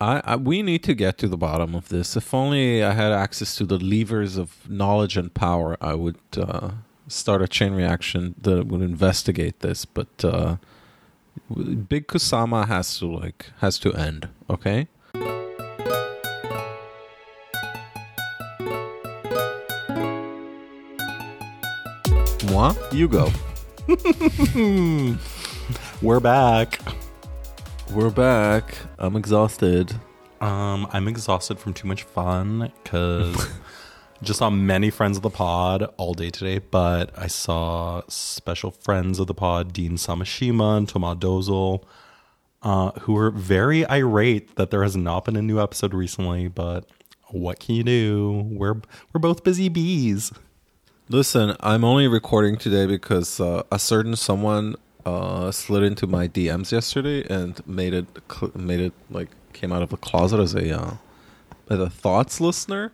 I, I we need to get to the bottom of this. If only I had access to the levers of knowledge and power, I would uh, start a chain reaction that would investigate this. But uh, Big Kusama has to like has to end. Okay. Moi, you go. We're back. We're back. I'm exhausted. Um, I'm exhausted from too much fun because just saw many friends of the pod all day today. But I saw special friends of the pod, Dean Samashima and Toma Dozel, uh, who were very irate that there has not been a new episode recently. But what can you do? We're we're both busy bees. Listen, I'm only recording today because uh, a certain someone uh, slid into my DMs yesterday and made it cl- made it like came out of the closet as a uh, as a thoughts listener,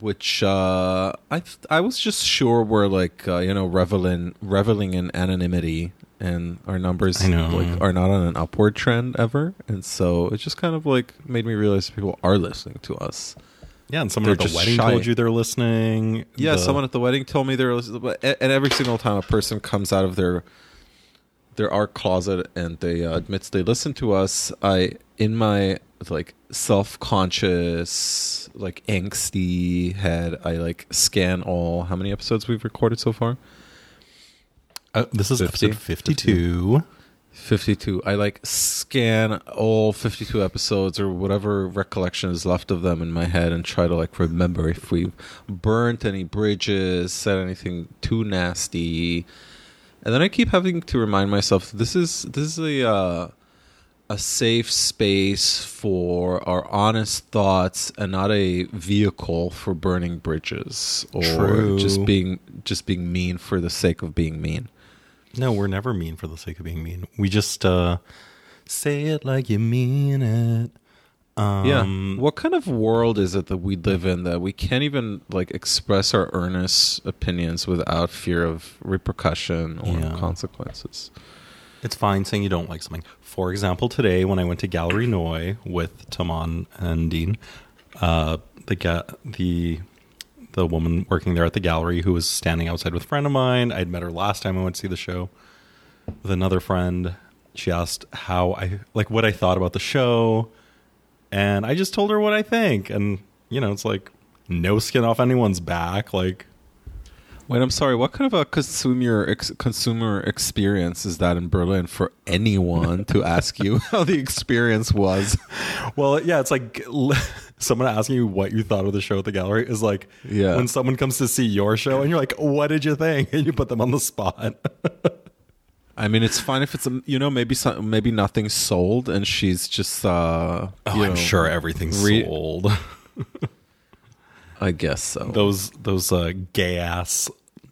which uh, I th- I was just sure were like uh, you know reveling reveling in anonymity and our numbers like are not on an upward trend ever, and so it just kind of like made me realize people are listening to us. Yeah, and someone They're at the wedding shy. told you they're listening. Yeah, The- someone at the wedding told me they're listening, and every single time a person comes out of their their art closet and they uh, admits they listen to us, I in my like self conscious like angsty head, I like scan all how many episodes we've recorded so far. Uh, this is 50? episode 52. 52 i like scan all 52 episodes or whatever recollection is left of them in my head and try to like remember if we burnt any bridges said anything too nasty and then i keep having to remind myself this is this is a uh, a safe space for our honest thoughts and not a vehicle for burning bridges or True. just being just being mean for the sake of being mean No, we're never mean for the sake of being mean. We just uh, say it like you mean it. Um, yeah. What kind of world is it that we live in that we can't even like express our earnest opinions without fear of repercussion or Yeah. consequences? It's fine saying you don't like something. For example, today when I went to Gallery Neu with Taman and Dean, uh, the ga- the the woman working there at the gallery who was standing outside with a friend of mine. I'd met her last time I went to see the show with another friend. She asked how I like what I thought about the show, and I just told her what I think. And you know, it's like no skin off anyone's back. Like Wait, I'm sorry. What kind of a consumer ex- consumer experience is that in Berlin for anyone to ask you how the experience was? Well, yeah, it's like someone asking you what you thought of the show at the gallery is like Yeah. when someone comes to see your show and you're like, "What did you think?" and you put them on the spot. I mean, it's fine if it's a, you know maybe some, maybe nothing's sold and she's just uh Oh, I'm know, sure everything's re- sold. I guess so. those those uh, gay ass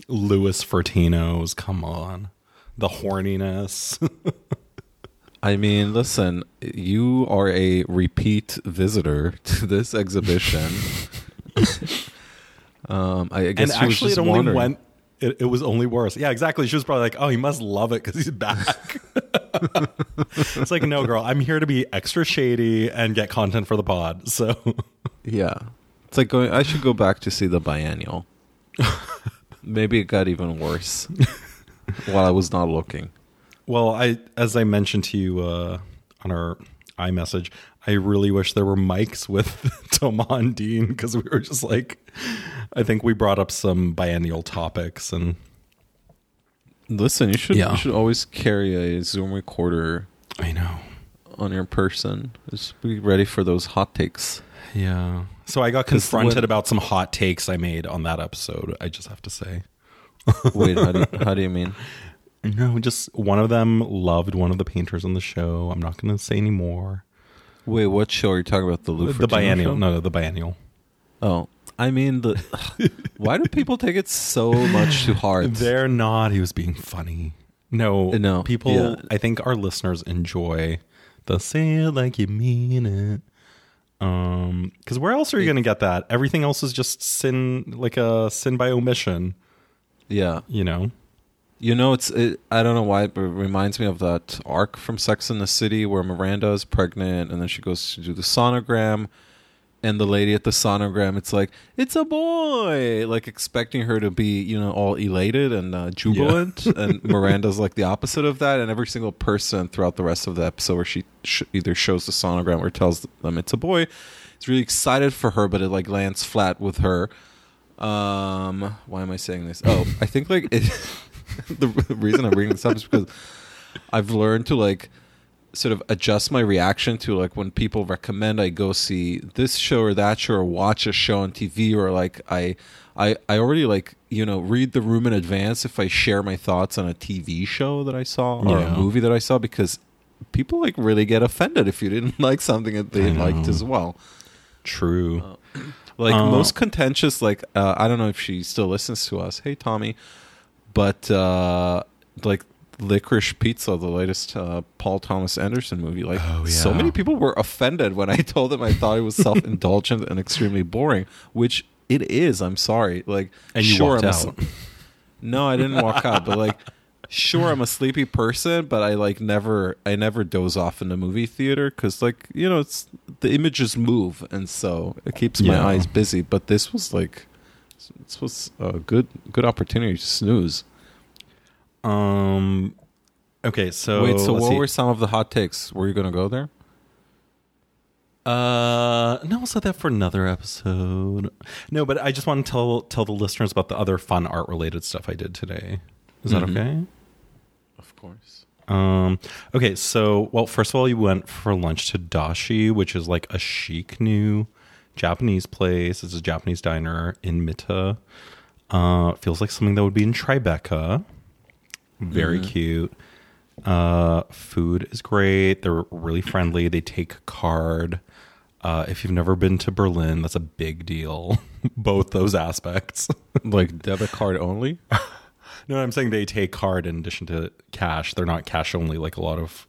Louis Fratinos, come on, the horniness. I mean, listen, you are a repeat visitor to this exhibition. um, I guess and actually, it only wondering. went. It, it was only worse. Yeah, exactly. She was probably like, "Oh, he must love it because he's back." it's like, no, girl, I'm here to be extra shady and get content for the pod. So. Yeah, it's like going. I should go back to see the biennial. Maybe it got even worse while I was not looking. Well, I as I mentioned to you uh, on our iMessage, I really wish there were mics with Toma and Dean because we were just like, I think we brought up some biennial topics and Listen, you should Yeah. you should always carry a Zoom recorder I know, on your person. Just be ready for those hot takes. yeah. So I got confronted when- about some hot takes I made on that episode. I just have to say, Wait, how do you, how do you mean? no, just one of them loved one of the painters on the show. I'm not going to say any more. Wait, what show are you talking about? The Lou the Ferrigno biennial, show? no, no, the biennial. Oh, I mean the. why do people take it so much to heart? They're not. He was being funny. No, No, People, yeah. I think our listeners enjoy the say it like you mean it. Um, because where else are you going to get that? Everything else is just sin, like a sin by omission. Yeah, You know, You know, it's it, I don't know why, but it reminds me of that arc from Sex in the City where Miranda is pregnant and then she goes to do the sonogram, and the lady at the sonogram, it's like it's a boy, like expecting her to be you know all elated and uh, jubilant, and Miranda's like the opposite of that, and every single person throughout the rest of the episode where she sh- either shows the sonogram or tells them it's a boy, is really excited for her, but it like lands flat with her. Um, why am I saying this? Oh, I think like it. the reason I'm bringing this up is because I've learned to like sort of adjust my reaction to like when people recommend I go see this show or that show or watch a show on TV or like I I I already like you know read the room in advance if I share my thoughts on a TV show that I saw or Yeah. a movie that I saw because people like really get offended if you didn't like something that they liked as well. True. Like Uh, most contentious, like uh, I don't know if she still listens to us. Hey Tommy, but uh, like Licorice Pizza, the latest uh, Paul Thomas Anderson movie, like Oh, so many people were offended when I told them I thought it was self indulgent and extremely boring, which it is. I'm sorry. Like And you sure, walked I'm a out. s- no, I didn't walk out, but like sure I'm a sleepy person, but I like never I never doze off in the movie theater cuz like, you know, it's the images move and so it keeps my Yeah. eyes busy, but this was like this was a good good opportunity to snooze. Um. Okay, so Wait, so what see. were some of the hot takes? Were you going to go there? Uh, no, we'll set that for another episode. No, but I just want to tell tell the listeners about the other fun art related stuff I did today. Is that Mhm. okay? Of course. Um, okay, so well, first of all, you went for lunch to Dashi, which is like a chic new Japanese place. It's a Japanese diner in Mitte. Uh, feels like something that would be in Tribeca. Very Mhm. cute. Uh, food is great. They're really friendly. They take card. Uh, if you've never been to Berlin, that's a big deal. Both those aspects. Like debit card only? No, I'm saying they take card in addition to cash. They're not cash only like a lot of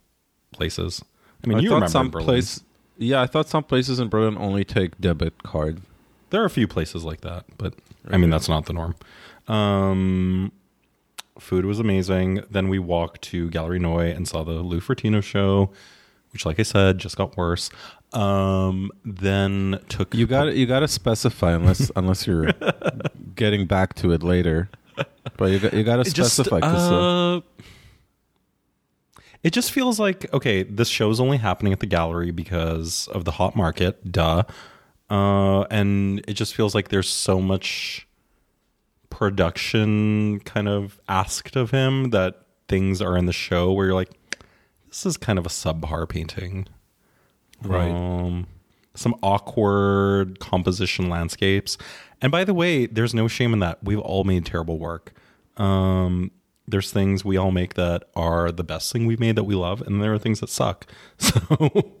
places. I mean, you remember some Berlin. place Yeah, I thought some places in Berlin only take debit card. There are a few places like that, but I mean that's not the norm. Um, food was amazing. Then we walked to Gallery Neu and saw the Lou Fratino show, which, like I said, just got worse. Um, then took You got you got to specify unless unless you're getting back to it later. But you got you got to specify 'cause, uh, uh, it just feels like okay this show's only happening at the gallery because of the hot market duh uh, and it just feels like there's so much production kind of asked of him that things are in the show where you're like this is kind of a subpar painting Right. um, some awkward composition landscapes. And by the way, there's no shame in that. We've all made terrible work. Um, there's things we all make that are the best thing we've made that we love, and there are things that suck. So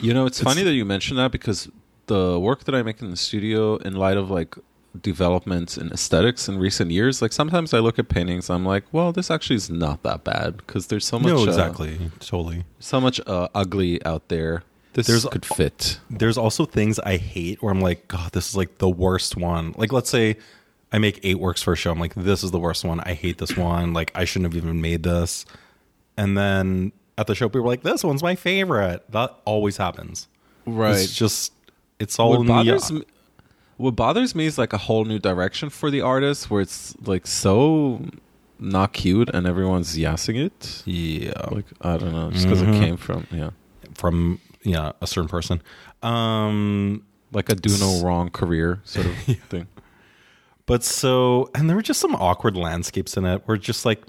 You know, it's, funny that you mentioned that because the work that I make in the studio, in light of like developments in aesthetics in recent years, like sometimes I look at paintings, I'm like, well, this actually is not that bad because there's so much, no, uh, exactly, totally. so much uh, ugly out there. This There's- could fit. There's also things I hate where I'm like, God, this is like the worst one. Like, let's say I make eight works for a show. I'm like, this is the worst one. I hate this one. Like, I shouldn't have even made this. And then at the show, people were like, this one's my favorite. That always happens. Right. It's just, it's all what in the- bothers me, what bothers me is like a whole new direction for the artist where it's like so not cute and everyone's yassing it. Yeah. Like I don't know, just because Mhm. it came from yeah, From, yeah, a certain person. Um, like a do no wrong career sort of thing. But so, and there were just some awkward landscapes in it where just like,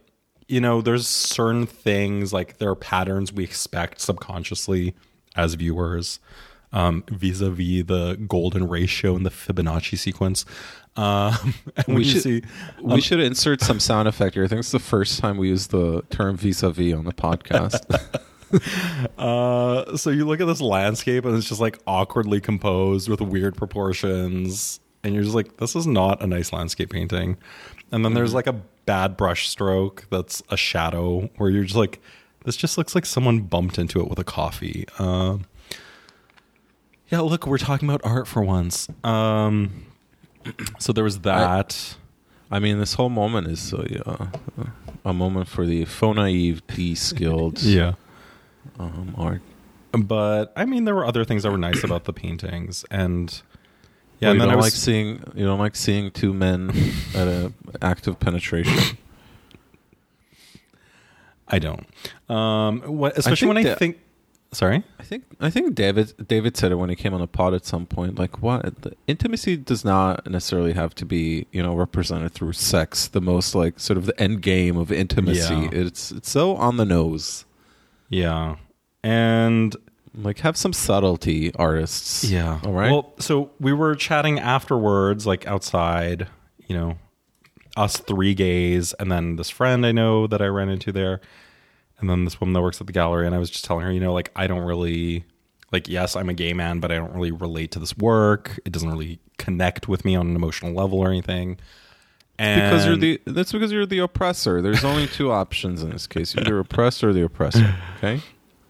you know, there's certain things like there are patterns we expect subconsciously as viewers um, vis-a-vis the golden ratio and the Fibonacci sequence. Um, and We should- see, We should insert some sound effect here. I think it's the first time we use the term vis-a-vis on the podcast. uh, so you look at this landscape and it's just like awkwardly composed with weird proportions. And you're just like, this is not a nice landscape painting. And then there's like a bad brush stroke that's a shadow where you're just like, this just looks like someone bumped into it with a coffee. Um, yeah, look, we're talking about art for once. Um, so there was that. I mean, this whole moment is a, uh, a moment for the faux naive, de-skilled Yeah. um, art. But I mean, there were other things that were nice about the paintings, and yeah, Yeah, and then I was like seeing you don't like seeing two men at a of penetration. I don't. Um, what, especially think when I think. Sorry. I think I think David David said it when he came on the pod at some point. Like, what the intimacy does not necessarily have to be you know represented through sex. The most like sort of the end game of intimacy. Yeah. It's it's so on the nose. Yeah, and Like, have some subtlety, artists. Yeah. All right. Well, so we were chatting afterwards, like outside, you know, us three gays, and then this friend I know that I ran into there, and then this woman that works at the gallery. And I was just telling her, you know, like, I don't really, like, yes, I'm a gay man, but I don't really relate to this work. It doesn't really connect with me on an emotional level or anything. And because you're the that's because you're the oppressor. There's only two options in this case. You're the oppressor or the oppressor. Okay.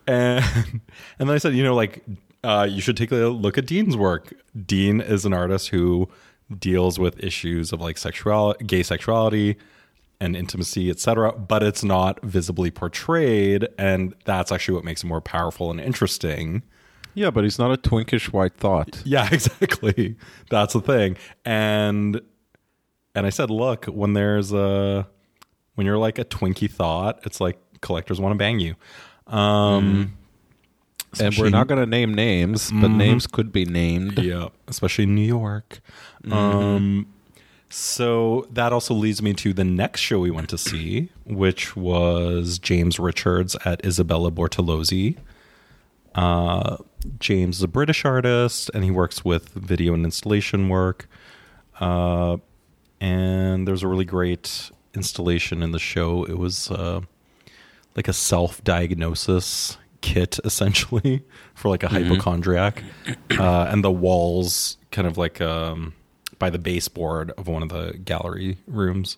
And and then I said, you know, like uh, you should take a look at Dean's work. Dean is an artist who deals with issues of like sexual, gay sexuality, and intimacy, etc. But it's not visibly portrayed, and that's actually what makes it more powerful and interesting. Yeah, but he's not a twinkish white thought. Yeah, exactly. That's the thing. And and I said, look, when there's a when you're like a Twinkie thought, it's like collectors want to bang you. Um And we're not going to name names, but names could be named. yeah, especially in New York. Um, so that also leads me to the next show we went to see, which was James Richards at Isabella Bortolozzi. Uh, James is a British artist, and he works with video and installation work. Uh, and there's a really great installation in the show. It was uh, like a self-diagnosis kit essentially for like a hypochondriac. Uh, and the walls kind of like um, by the baseboard of one of the gallery rooms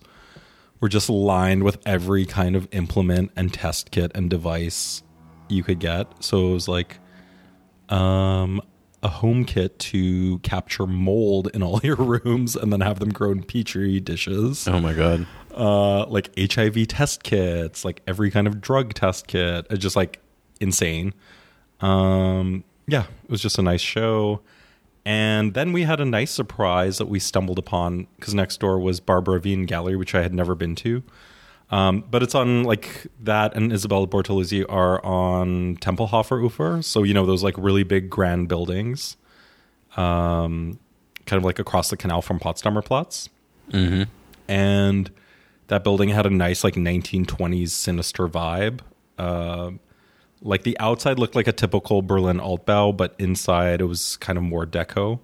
were just lined with every kind of implement and test kit and device you could get. So it was like um, a home kit to capture mold in all your rooms and then have them grow in petri dishes. Oh my god. Uh, like HIV test kits, like every kind of drug test kit. It's just like insane. Um, yeah, it was just a nice show. And then we had a nice surprise that we stumbled upon because next door was Barbara Wien Gallery, which I had never been to. Um, but it's on like that and Isabella Bortolozzi are on Tempelhofer Ufer. So, you know, those like really big grand buildings, um, kind of like across the canal from Potsdamer Platz Mm-hmm. and that building had a nice like 1920s sinister vibe. Uh, like the outside looked like a typical Berlin Altbau, but inside it was kind of more deco.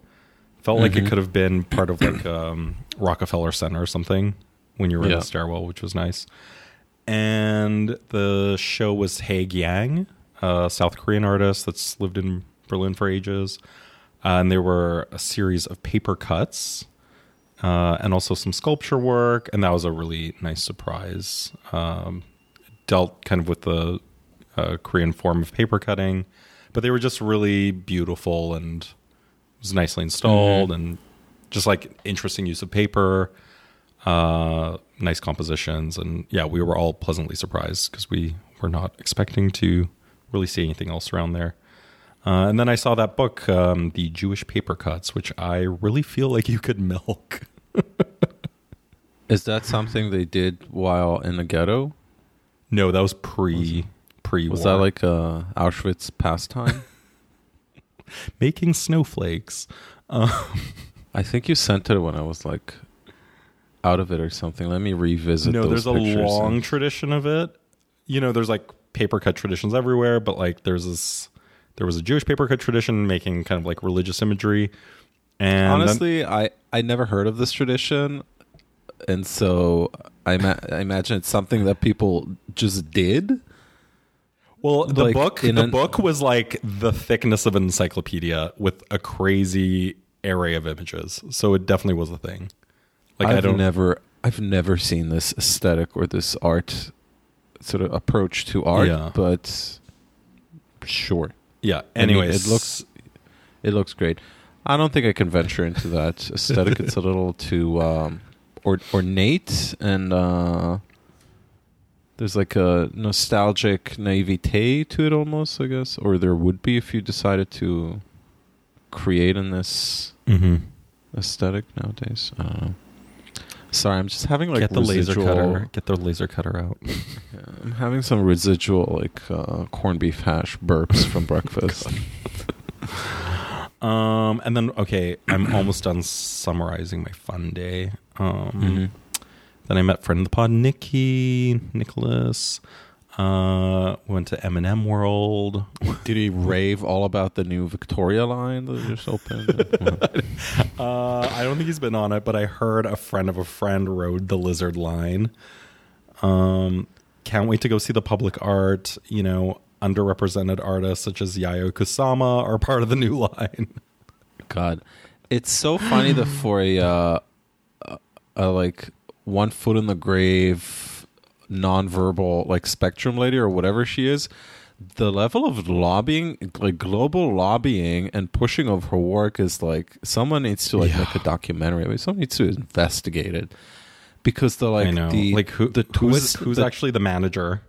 Felt like it could have been part of like um, Rockefeller Center or something when you were in the stairwell, which was nice. And the show was Haegue Yang, a South Korean artist that's lived in Berlin for ages. Uh, and there were a series of paper cuts uh, and also some sculpture work, and that was a really nice surprise. Um, dealt kind of with the uh, Korean form of paper cutting, but they were just really beautiful and was nicely installed, and just like interesting use of paper, uh, nice compositions, and yeah, we were all pleasantly surprised because we were not expecting to really see anything else around there. Uh, and then I saw that book, um, The Jewish Paper Cuts, which I really feel like you could milk. Is that something they did while in the ghetto? No, that was pre pre Was that like a Auschwitz pastime? making snowflakes? Um, I think you sent it when I was like out of it or something. Let me revisit. no, there's a long and- tradition of it. You know, there's like paper cut traditions everywhere, but like there's this there was a Jewish paper cut tradition making kind of like religious imagery. And then- Honestly, I I never heard of this tradition, and so I, ma- I imagine it's something that people just did. Well, the Like, book the an- book was like the thickness of an encyclopedia with a crazy array of images. So it definitely was a thing. Like I've I don't never I've never seen this aesthetic or this art sort of approach to art, Yeah. but sure, Yeah. I mean, Anyways, it looks it looks great. I don't think I can venture into that aesthetic. it's a little too um, or ornate and uh, there's like a nostalgic naivete to it almost, I guess, or there would be if you decided to create in this Mm-hmm. aesthetic nowadays. I don't know. Sorry, I'm just having like Get the laser cutter. Get the laser cutter out. Yeah, I'm having some residual like uh, corned beef hash burps from breakfast. Um, and then okay, I'm almost done summarizing my fun day. Um, Mhm. then I met friend of the pod, Nikki, Nicholas. Uh, went to M&M World. Did he rave all about the new Victoria line that just opened? Uh, I don't think he's been on it, but I heard a friend of a friend rode the lizard line. Um, can't wait to go see the public art. You know, underrepresented artists such as Yayoi Kusama are part of the new line. God, it's so funny that for a, uh, a, a like one foot in the grave, nonverbal like spectrum lady or whatever she is, the level of lobbying, like global lobbying and pushing of her work is like someone needs to like Yeah. make a documentary. I mean, someone needs to investigate it because the like I know, the like who, the who's, who's the, actually the manager?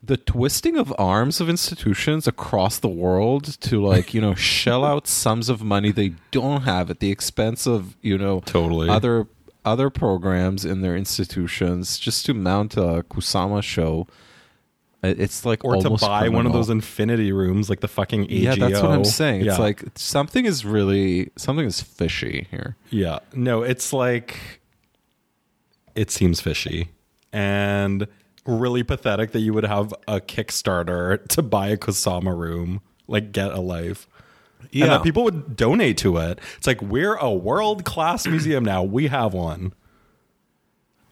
the twisting of arms of institutions across the world to like you know shell out sums of money they don't have at the expense of you know Totally. other other programs in their institutions just to mount a Kusama show. It's like or to buy one of those infinity rooms like the fucking AGO. Yeah, that's what I'm saying. It's like something is really something is fishy here. Yeah. No, it's like it seems fishy and really pathetic that you would have a Kickstarter to buy a Kusama room, like get a life. Yeah. people would donate to it. It's like we're a world class museum now. We have one.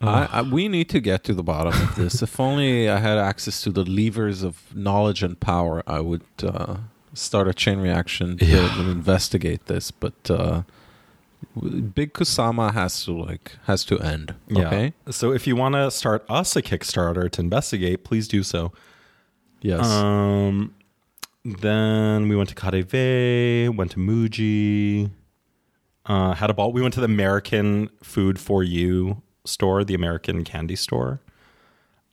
I, I, we need to get to the bottom of this. if only I had access to the levers of knowledge and power, I would uh, start a chain reaction to Yeah. investigate this. But uh, Big Kusama has to like has to end. Okay. Yeah. So if you want to start us a Kickstarter to investigate, please do so. Yes. Um, then we went to KaDeWe, went to Muji, uh, had a ball. We went to the American Food for You store, the American candy store,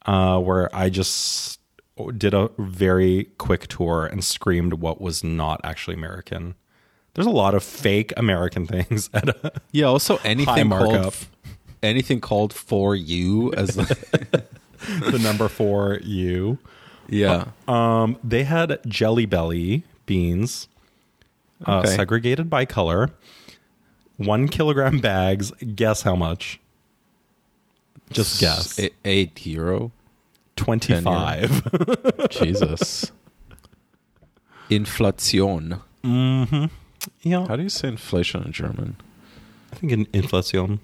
uh, where I just did a very quick tour and screamed what was not actually American. There's a lot of fake American things at a yeah. Also, anything called anything called for you as the number for you. Yeah. Um, they had Jelly Belly beans, uh, Okay. segregated by color, one kilogram bags. Guess how much? Just guess. Eight euro. Twenty-five. Jesus. Inflation. mm-hmm. Yeah, How do you say inflation in German? I think in inflation.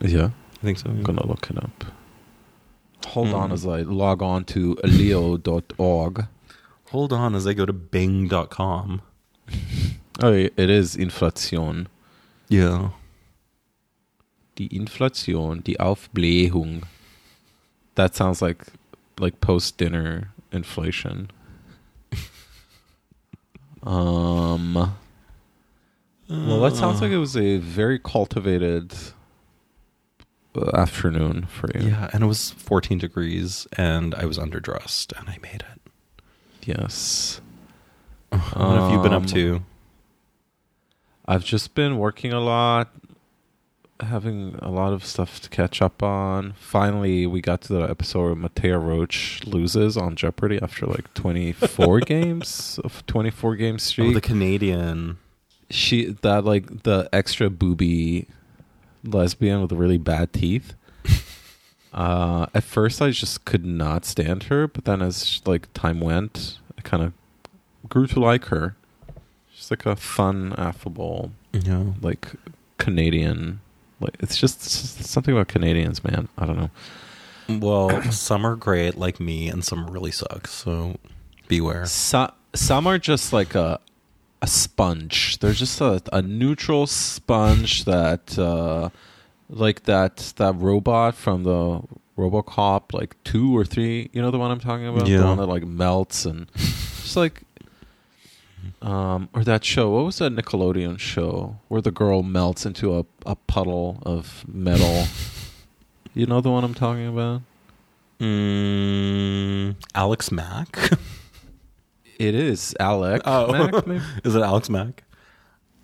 Yeah. I think so. I'm gonna look it up. Hold on as I log on to leo.org. Hold on as I go to Bing.com. Oh, it is Inflation. Yeah. Die Inflation, die Aufblähung. That sounds like like post dinner inflation. um well that sounds like it was a very cultivated afternoon for you. Yeah, and it was 14 degrees, and I was underdressed, and I made it. Yes. What have you been up Um, to? I've just been working a lot, having a lot of stuff to catch up on. Finally, we got to the episode where Mattea Roach loses on Jeopardy after like 24 games of 24 game Oh, streak. the Canadian. she that like the extra booby lesbian with really bad teeth. Uh, at first, I just could not stand her, but then as like time went, I kind of grew to like her. She's like a fun, affable, Yeah. like Canadian. Like it's just it's just something about Canadians, man. I don't know. Well, some are great, like me, and some really suck. So beware. So, some are just like a a sponge. They're just a, a neutral sponge that, uh, like that that robot from the RoboCop, like two or three. You know the one I'm talking about, Yeah. the one that like melts and just like Um, or that show. What was that Nickelodeon show where the girl melts into a, a puddle of metal? you know the one I'm talking about? Mm, Alex Mack. It is Alex. Oh. Mack, maybe? Is it Alex Mack?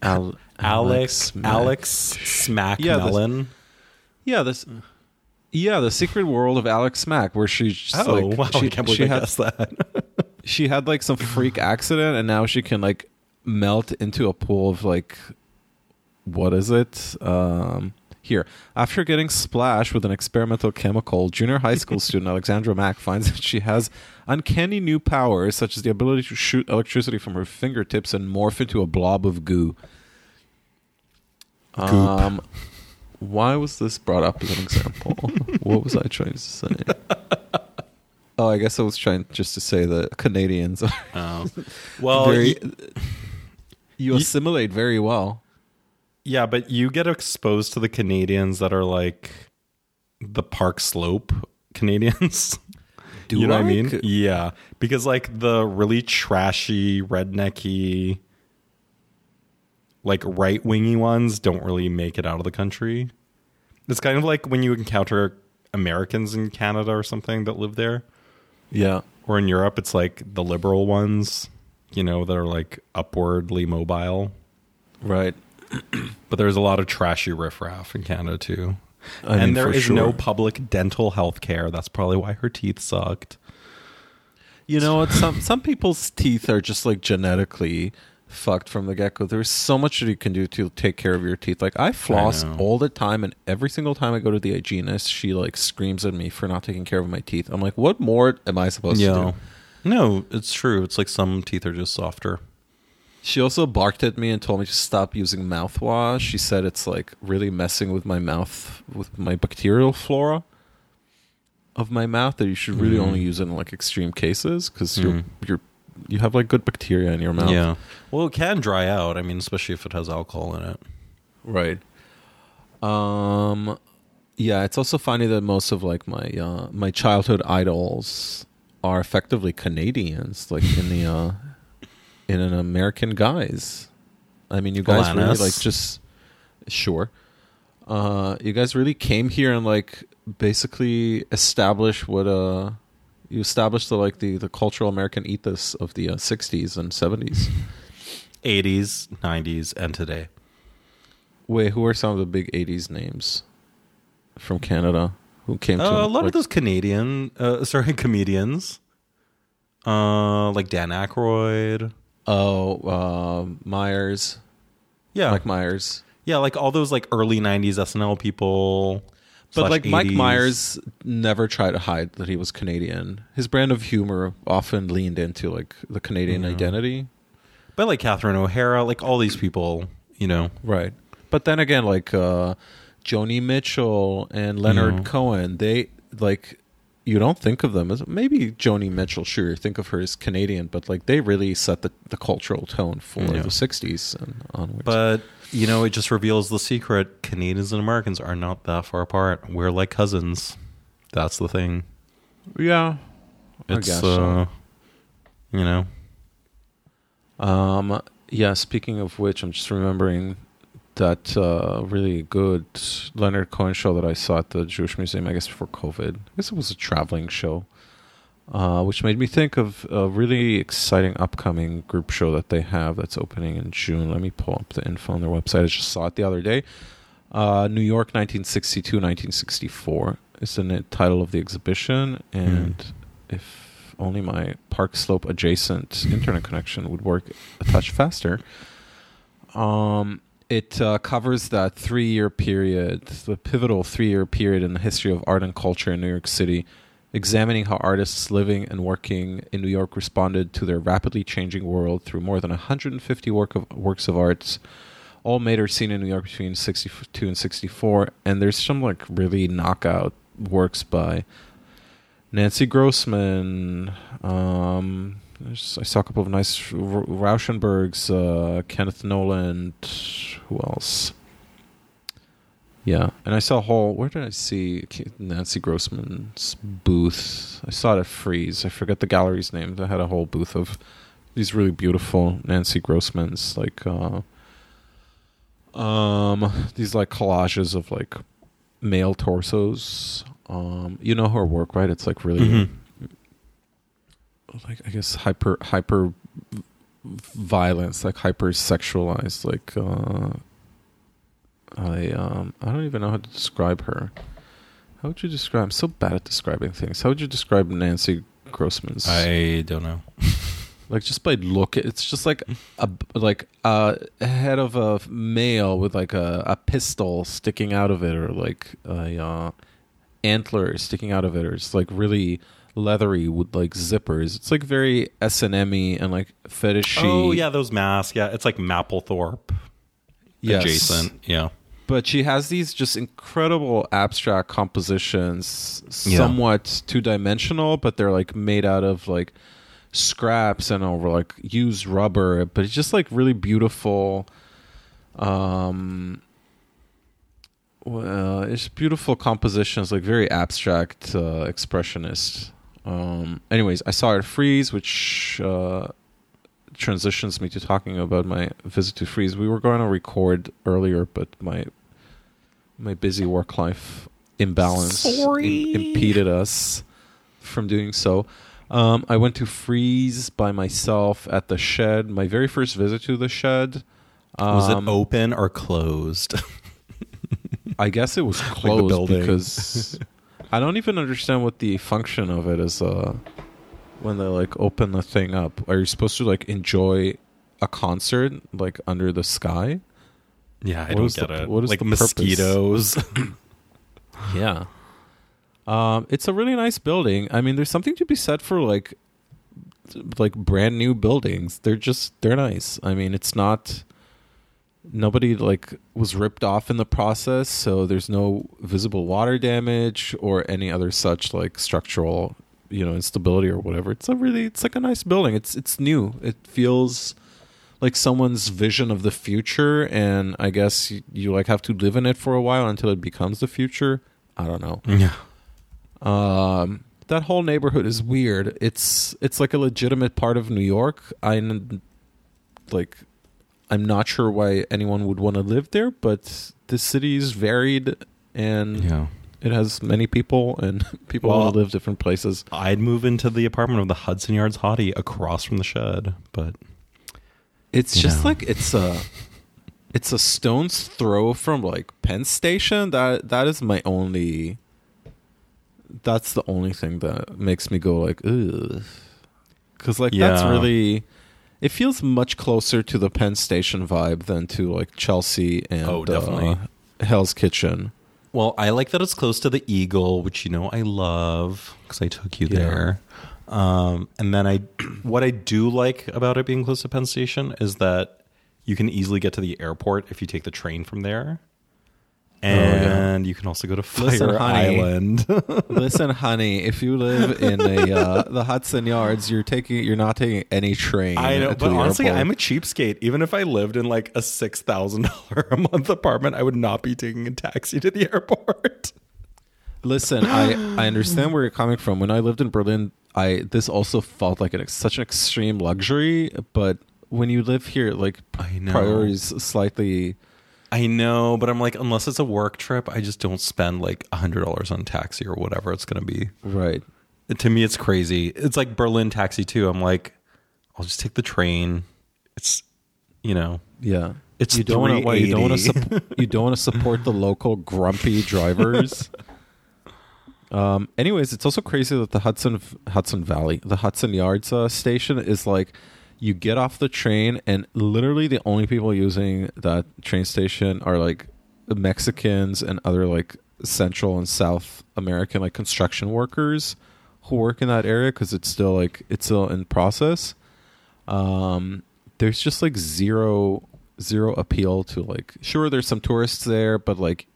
Al- Alex Mack. Alex Smack Yeah, this-. Yeah, this. Yeah, the secret world of Alex Mack, where she just Oh like wow! she, I can't believe she I had guessed that. she had like some freak accident, and now she can like melt into a pool of like what is it? Um, here, after getting splashed with an experimental chemical, junior high school student Alexandra Mack finds that she has uncanny new powers, such as the ability to shoot electricity from her fingertips and morph into a blob of goo. Um, why was this brought up as an example? what was I trying to say? Oh, I guess I was trying just to say that Canadians are Oh. Well, very. you assimilate very well. Yeah, but you get exposed to the Canadians that are like the Park Slope Canadians. Do you know what I I? mean? Yeah, because like the really trashy, rednecky, like right wingy ones don't really make it out of the country. It's kind of like when you encounter Americans in Canada or something that live there, Yeah. or in Europe. It's like the liberal ones, you know, that are like upwardly mobile. Right. But there's a lot of trashy riffraff in Canada too. I mean, and there for is no public dental health care. That's probably why her teeth sucked. You know what? Some some people's teeth are just like genetically fucked from the get go. There's so much that you can do to take care of your teeth. Like I floss know. all the time, and every single time I go to the hygienist, she like screams at me for not taking care of my teeth. I'm like, what more am I supposed to do? No, it's true. It's like some teeth are just softer. She also barked at me and told me to stop using mouthwash. She said it's like really messing with my mouth, with my bacterial flora of my mouth. That you should really Mm. only use it in like extreme cases because you're Mm. you're you have like good bacteria in your mouth. Yeah. Well, it can dry out. I mean, especially if it has alcohol in it. Right. Um yeah, it's also funny that most of like my uh my childhood idols are effectively Canadians, like in the uh in an American guise. I mean you guys really like just sure. Uh you guys really came here and like basically established what uh you established the like the the cultural American ethos of the uh, 60s and 70s. 80s, 90s, and today. Wait, who are some of the big '80s names from Canada who came to Uh, a lot like- of those Canadian, uh, sorry, comedians. Uh, like Dan Aykroyd. Oh, uh, Myers, Yeah. Mike Myers. yeah, like all those like early 90s SNL people. But like Mike Myers never tried to hide that he was Canadian. His brand of humor often leaned into like the Canadian Yeah. identity. But like Catherine O'Hara, like all these people, you know. Right. But then again, like uh, Joni Mitchell and Leonard Yeah. Cohen, they like you don't think of them as maybe Joni Mitchell. Sure, you think of her as Canadian, but like they really set the, the cultural tone for Yeah. the '60s and onwards. But, you know, it just reveals the secret. Canadians and Americans are not that far apart. We're like cousins. That's the thing. yeah, I It's, guess so. uh, you know. Um, yeah, speaking of which, I'm just remembering that uh, really good Leonard Cohen show that I saw at the Jewish Museum, I guess before COVID. I guess it was a traveling show, uh, which made me think of a really exciting upcoming group show that they have that's opening in June. Let me pull up the info on their website. I just saw it the other day. Uh, New York 1962 1964 is the title of the exhibition, and if only my Park Slope adjacent internet connection would work a touch faster. Um, it uh, covers that three year period, the pivotal three year period in the history of art and culture in New York City, examining how artists living and working in New York responded to their rapidly changing world through more than 150 work of, works of arts, all made or seen in New York between 62 and 64. And there's some like really knockout works by Nancy Grossman. Um, I saw a couple of nice Rauschenbergs, uh, Kenneth Noland. Who else? Yeah, and I saw a whole. Where did I see Nancy Grossman's booth? I saw it at Frieze. I forget the gallery's name. They had a whole booth of these really beautiful Nancy Grossman's like uh um these like collages of like male torsos. Um you know her work, right? It's like really Mhm. Like I guess hyper hyper violence, like hyper sexualized, like uh I um I don't even know how to describe her. How would you describe I'm so bad at describing things. How would you describe Nancy Grossman's I don't know. like just by look it's just like a like a head of a male with like a, a pistol sticking out of it or like a uh, antler sticking out of it or it's like really leathery with like zippers it's like very s&m-y and like fetishy Oh yeah, those masks. Yeah, it's like Mapplethorpe Yes. adjacent. Yeah. but she has these just incredible abstract compositions Yeah. somewhat two-dimensional but they're like made out of like scraps and over like used rubber but it's just like really beautiful um well it's beautiful compositions like very abstract uh, expressionist um anyways i saw it Frieze which uh transitions me to talking about my visit to Frieze we were going to record earlier but my my busy work life imbalance im- Sorry. impeded us from doing so um, I went to freeze by myself at the shed. My very first visit to the shed. Um, Was it open or closed? I guess it was closed building. because I don't even understand what the function of it is. Uh, when they like open the thing up, are you supposed to like enjoy a concert like under the sky? yeah, I What don't get the- it. what is like the mosquitoes. Yeah. Um, it's a really nice building. I mean, there's something to be said for like like brand new buildings. They're just they're nice. I mean, it's not nobody like was ripped off in the process, so there's no visible water damage or any other such like structural, you know, instability or whatever. It's a really it's like a nice building. It's it's new. It feels like someone's vision of the future and I guess you, you like have to live in it for a while until it becomes the future. I don't know. yeah. Um, that whole neighborhood is weird. It's it's like a legitimate part of New York. i like. I'm not sure why anyone would want to live there, but the city is varied and Yeah. it has many people and people Well- to live different places. I'd move into the apartment of the Hudson Yards hottie across from the shed, but It's just know. like it's a it's a stone's throw from like Penn Station. That that is my only. That's the only thing that makes me go like, ugh, because like that's really. It feels much closer to the Penn Station vibe than to like Chelsea and Oh, definitely. uh, Hell's Kitchen. well, I like that it's close to the Eagle, which you know I love because I took you Yeah. there. Um, and then I, what I do like about it being close to Penn Station is that you can easily get to the airport if you take the train from there. And you can also go to Fire Listen, honey. Island. Listen, honey, if you live in a uh, the Hudson Yards, you're taking you're not taking any train. I know, but honestly, airport. I'm a cheapskate. Even if I lived in like a six thousand dollar a month apartment, I would not be taking a taxi to the airport. Listen, I I understand where you're coming from. When I lived in Berlin, I this also felt like an such an extreme luxury. But when you live here, like I know. priorities slightly. I know, but I'm like, unless it's a work trip, I just don't spend like a hundred dollars on taxi or whatever it's going to be. Right. To me, it's crazy. It's like Berlin taxi too. I'm like, I'll just take the train. It's, you know, Yeah. It's you don't want to. You don't want to. 380. Su- you don't want to support the local grumpy drivers. Um. Anyways, it's also crazy that the Hudson Hudson Valley, the Hudson Yards uh, station, is like you get off the train and literally the only people using that train station are like Mexicans and other like Central and South American like construction workers who work in that area because it's still like it's still in process. Um, there's just like zero zero appeal to like sure there's some tourists there, but like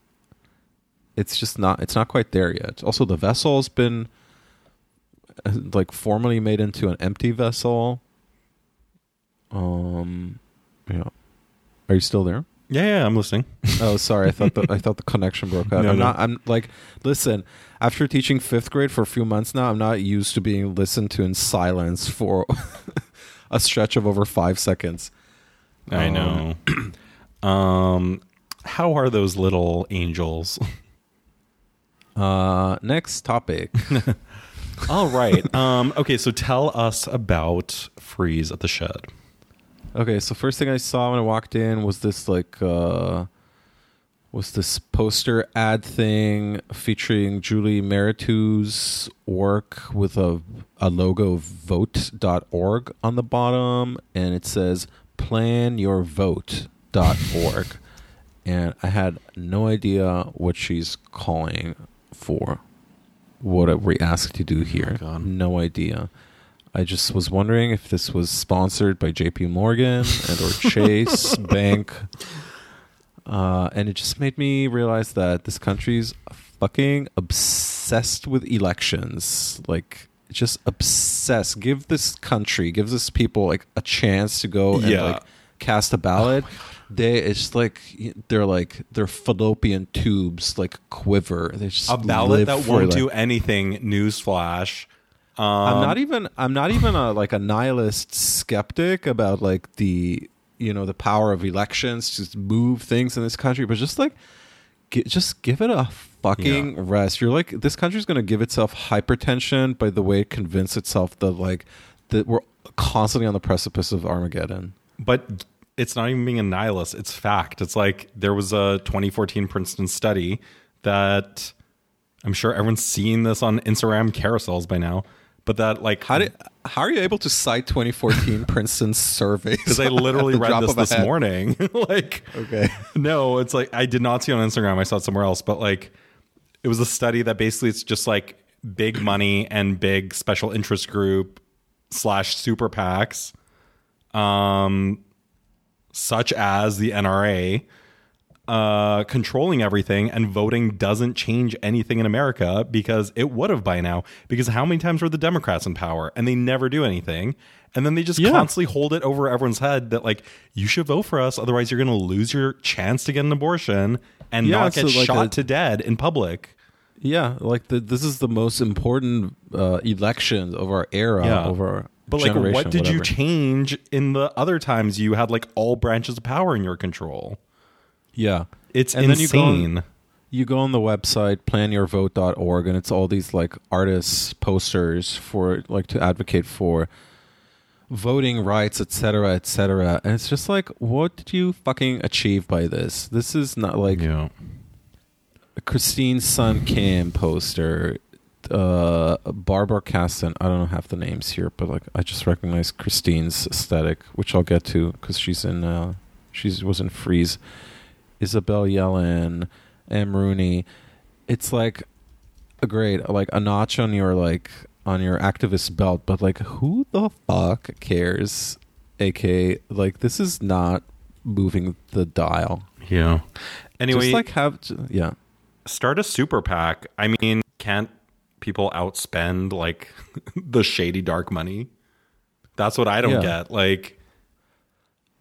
it's just not it's not quite there yet. Also, the vessel's been uh, like formally made into an empty vessel. Um, yeah. Are you still there? yeah, yeah, I'm listening. Oh, sorry. I thought the I thought the connection broke up. No, I'm no. not. I'm like, listen. After teaching fifth grade for a few months now, I'm not used to being listened to in silence for a stretch of over five seconds. I know. um, how are those little angels? Uh, next topic. All right. Um, okay, so tell us about Frieze at the Shed. Okay, so first thing I saw when I walked in was this like uh was this poster ad thing featuring Julie Mehretu's work with a a logo of vote.org on the bottom and it says planyourvote.org. and I had no idea what she's calling for. What we asked to do here. God. no idea. I just was wondering if this was sponsored by J.P. Morgan and or Chase Bank, uh, and it just made me realize that this country's fucking obsessed with elections. Like, just obsessed. Give this country, give this people like a chance to go and Yeah. like cast a ballot. they it's like they're like their fallopian tubes like quiver. They just A ballot that won't like- do anything. Newsflash. Um, I'm not even I'm not even a like a nihilist skeptic about like the you know the power of elections to move things in this country, but just like gi- just give it a fucking rest. You're like this country's going to give itself hypertension by the way it convince itself that like that we're constantly on the precipice of Armageddon. but it's not even being a nihilist it's fact it's like there was a 2014 princeton study that i'm sure everyone's seen this on instagram carousels by now but that like How did how are you able to cite 2014 Princeton surveys? because i literally read this this hat? morning like Okay. no it's like i did not see on instagram i saw it somewhere else but like it was a study that basically it's just like big money and big special interest group slash super pacs um such as the nra uh, controlling everything and voting doesn't change anything in America because it would have by now. Because how many times were the Democrats in power and they never do anything? And then they just Yeah. constantly hold it over everyone's head that, like, you should vote for us. Otherwise, you're going to lose your chance to get an abortion and Yeah, not get so like shot a- to dead in public. Yeah, like the, this is the most important uh, election of our era, Yeah. of our But, like, what did you change in the other times you had, like, all branches of power in your control? Yeah, It's And then you go on- insane. you go on the website planyourvote.org, and it's all these like artists posters for like to advocate for voting rights, etc., etc. And it's just like, what did you fucking achieve by this? This is not like yeah. Christine Sun Kim poster, uh, Barbara Caston. I don't know half the names here, but like I just recognize Christine's aesthetic, which I'll get to because she's in uh, she's was in Frieze. Isabel Yellen, M. Rooney. It's like a great like a notch on your like on your activist belt, but like who the fuck cares? AK like this is not moving the dial. Yeah. Anyway, Just like have yeah. start a super PAC. I mean, can't people outspend like the shady dark money? That's what I don't Yeah. get. Like,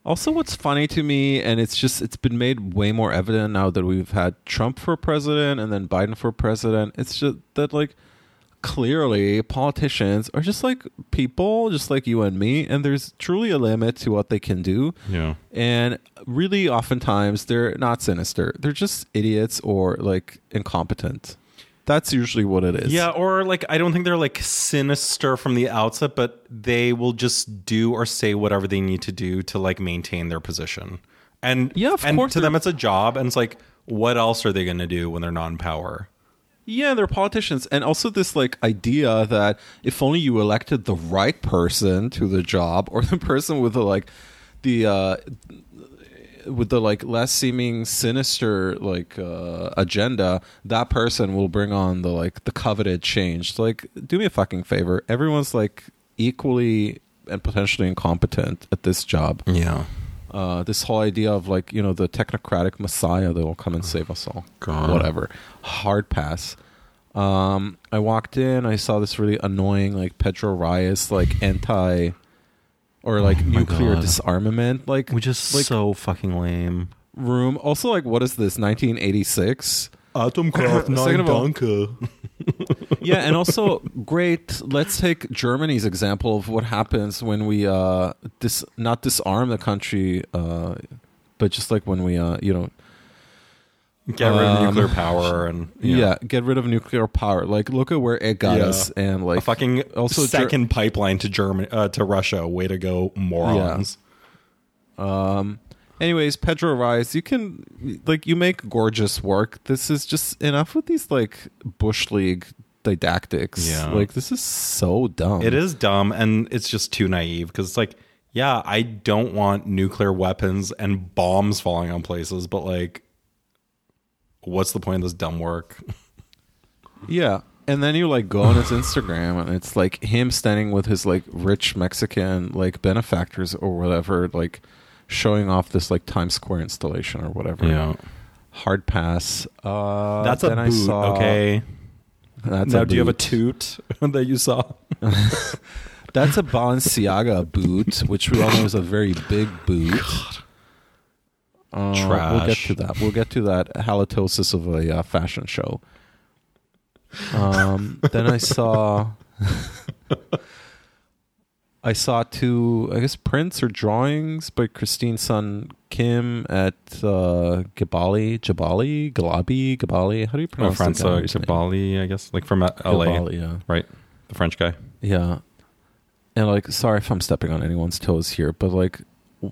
Also, what's funny to me, and it's just it's been made way more evident now that we've had Trump for president and then Biden for president. It's just that like clearly politicians are just like people, just like you and me, and there's truly a limit to what they can do. yeah, And really, oftentimes they're not sinister; they're just idiots or like incompetent. That's usually what it is. yeah, or like I don't think they're like sinister from the outset, but they will just do or say whatever they need to do to like maintain their position. And Yeah, of and course to them it's a job, and it's like, what else are they going to do when they're not in power? Yeah, they're politicians. And also this like idea that if only you elected the right person to the job or the person with the like the uh with the like less seeming sinister like uh agenda, that person will bring on the like the coveted change. Like do me a fucking favor. Everyone's like equally and potentially incompetent at this job. Yeah, Uh, this whole idea of like you know the technocratic messiah that will come and save us all God. whatever hard pass um i walked in i saw this really annoying like pedro reyes like anti or like Oh nuclear God. disarmament like which is like so fucking lame. room also like what is this 1986 Atomkraft, Second of all- danke. yeah, and also great. Let's take Germany's example of what happens when we uh dis not disarm the country, uh, but just like when we uh you know Get rid of Um, nuclear power and you yeah, get rid of nuclear power. Like look at where it got Yeah. us, and like a fucking also Ger- second pipeline to Germany uh, to Russia. Way to go, morons. Um. Anyways, Pedro Reyes, you can like you make gorgeous work. This is just enough with these like bush league didactics. Yeah. Like this is so dumb. It is dumb and it's just too naive because it's like, yeah, I don't want nuclear weapons and bombs falling on places, but like, what's the point of this dumb work? Yeah. And then you like go on his Instagram and it's like him standing with his like rich Mexican like benefactors or whatever, like showing off this like Times Square installation or whatever. Yeah. Hard pass. Uh That's a then I boot, saw- okay? That's now, a do you have a toot that you saw? That's a Balenciaga boot, which we all know is a very big boot. Uh, We'll get to that. We'll get to that halitosis of a uh, fashion show. Um, then I saw, I saw two, I guess, prints or drawings by Christine Sun Kim at uh, Gabali, Jabali, Galabi, Gabali. How do you Oh, pronounce gallery's name? I guess, like from uh, LA, Gabali, yeah. right? The French guy. Yeah. And like sorry if I'm stepping on anyone's toes here, but like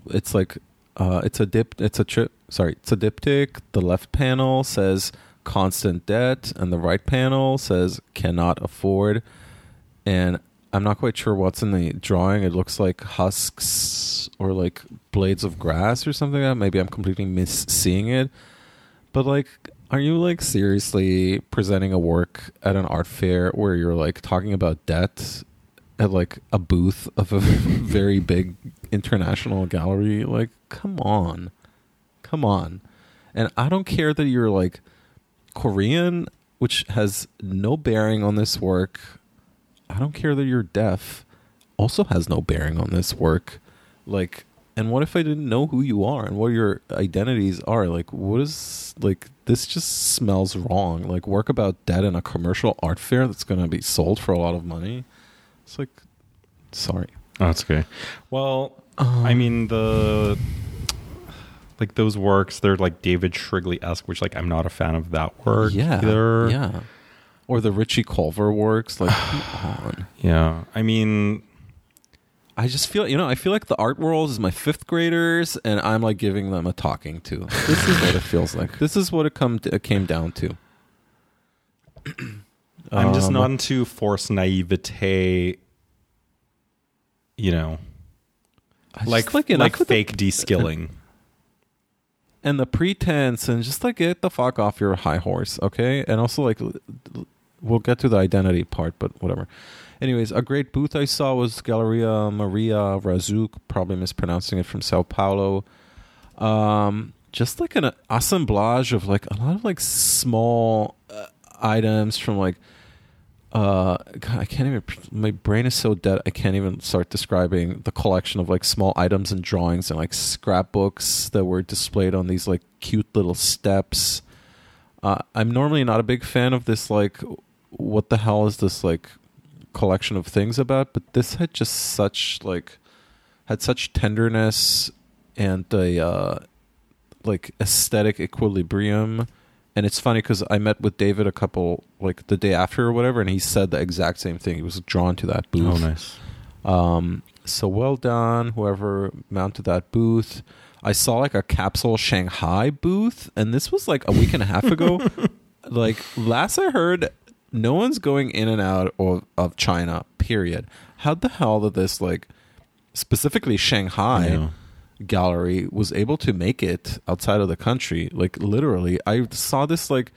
it's like uh it's a dip it's a trip sorry, it's a diptych. The left panel says constant debt and the right panel says cannot afford. And I'm not quite sure what's in the drawing. It looks like husks or like blades of grass or something like that. Maybe I'm completely miss seeing it. But like, are you like seriously presenting a work at an art fair where you're like talking about debt at like a booth of a very big international gallery? Like, come on, come on. And I don't care that you're like Korean, which has no bearing on this work. I don't care that you're deaf, also has no bearing on this work. Like, and what if I didn't know who you are and what your identities are? Like, what is like this? Just smells wrong. Like, work about debt in a commercial art fair that's going to be sold for a lot of money. It's like, sorry. Oh, that's okay. Well, I mean the like those works, they're like David Shrigley esque, which like I'm not a fan of that work yeah, either. yeah. Or the Richie Culver works. Like, on. Yeah. I mean, I just feel, you know, I feel like the art world is my fifth graders, and I'm like giving them a talking to. This is what it feels like. This is what it come it came down to. I'm just Um, not into forced naivete. You know, Like like like, the- fake de-skilling. and the pretense, and just like get the fuck off your high horse, okay? And also like, we'll get to the identity part, but whatever. Anyways, a great booth I saw was Galleria Maria Razuk, probably mispronouncing it from Sao Paulo. Um, just like an assemblage of like a lot of like small uh, items from like uh God, I can't even my brain is so dead I can't even start describing the collection of like small items and drawings and like scrapbooks that were displayed on these like cute little steps. Uh, I'm normally not a big fan of this like what the hell is this like collection of things about, but this had just such like had such tenderness and a uh like aesthetic equilibrium and it's funny because I met with David a couple like the day after or whatever, and he said the exact same thing. He was drawn to that booth. Oh, nice. Um, so well done, whoever mounted that booth. I saw like a capsule Shanghai booth, and this was like a week and a half ago. like last I heard, no one's going in and out of, of China. Period. How the hell did this like specifically Shanghai? Gallery was able to make it outside of the country. Like literally, I saw this like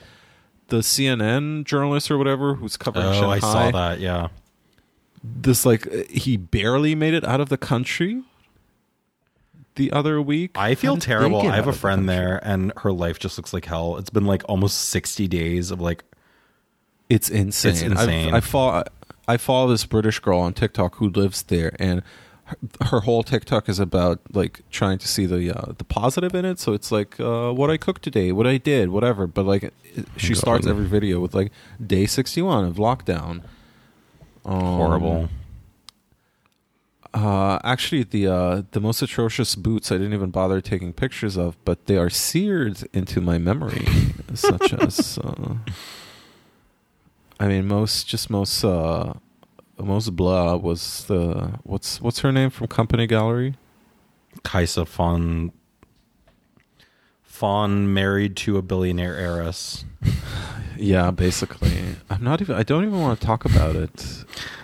the CNN journalist or whatever who's covering Oh, Shanghai. I saw that. Yeah. This like he barely made it out of the country. The other week, I feel terrible. I have a of the friend there, and her life just looks like hell. It's been like almost sixty days of like It's insane. It's insane. I've, I follow I follow this British girl on TikTok who lives there, and her, her whole TikTok is about like trying to see the uh, the positive in it. So it's like uh, what I cooked today, what I did, whatever. But like, she God. starts every video with like day sixty one of lockdown. Um, Horrible. Uh, actually, the uh, the most atrocious boots I didn't even bother taking pictures of, but they are seared into my memory, such as. Uh, I mean, most just most uh, most blah was the what's what's her name from Company Gallery? Kaisa von Fawn married to a billionaire heiress. Yeah, basically. I'm not even. I don't even want to talk about it.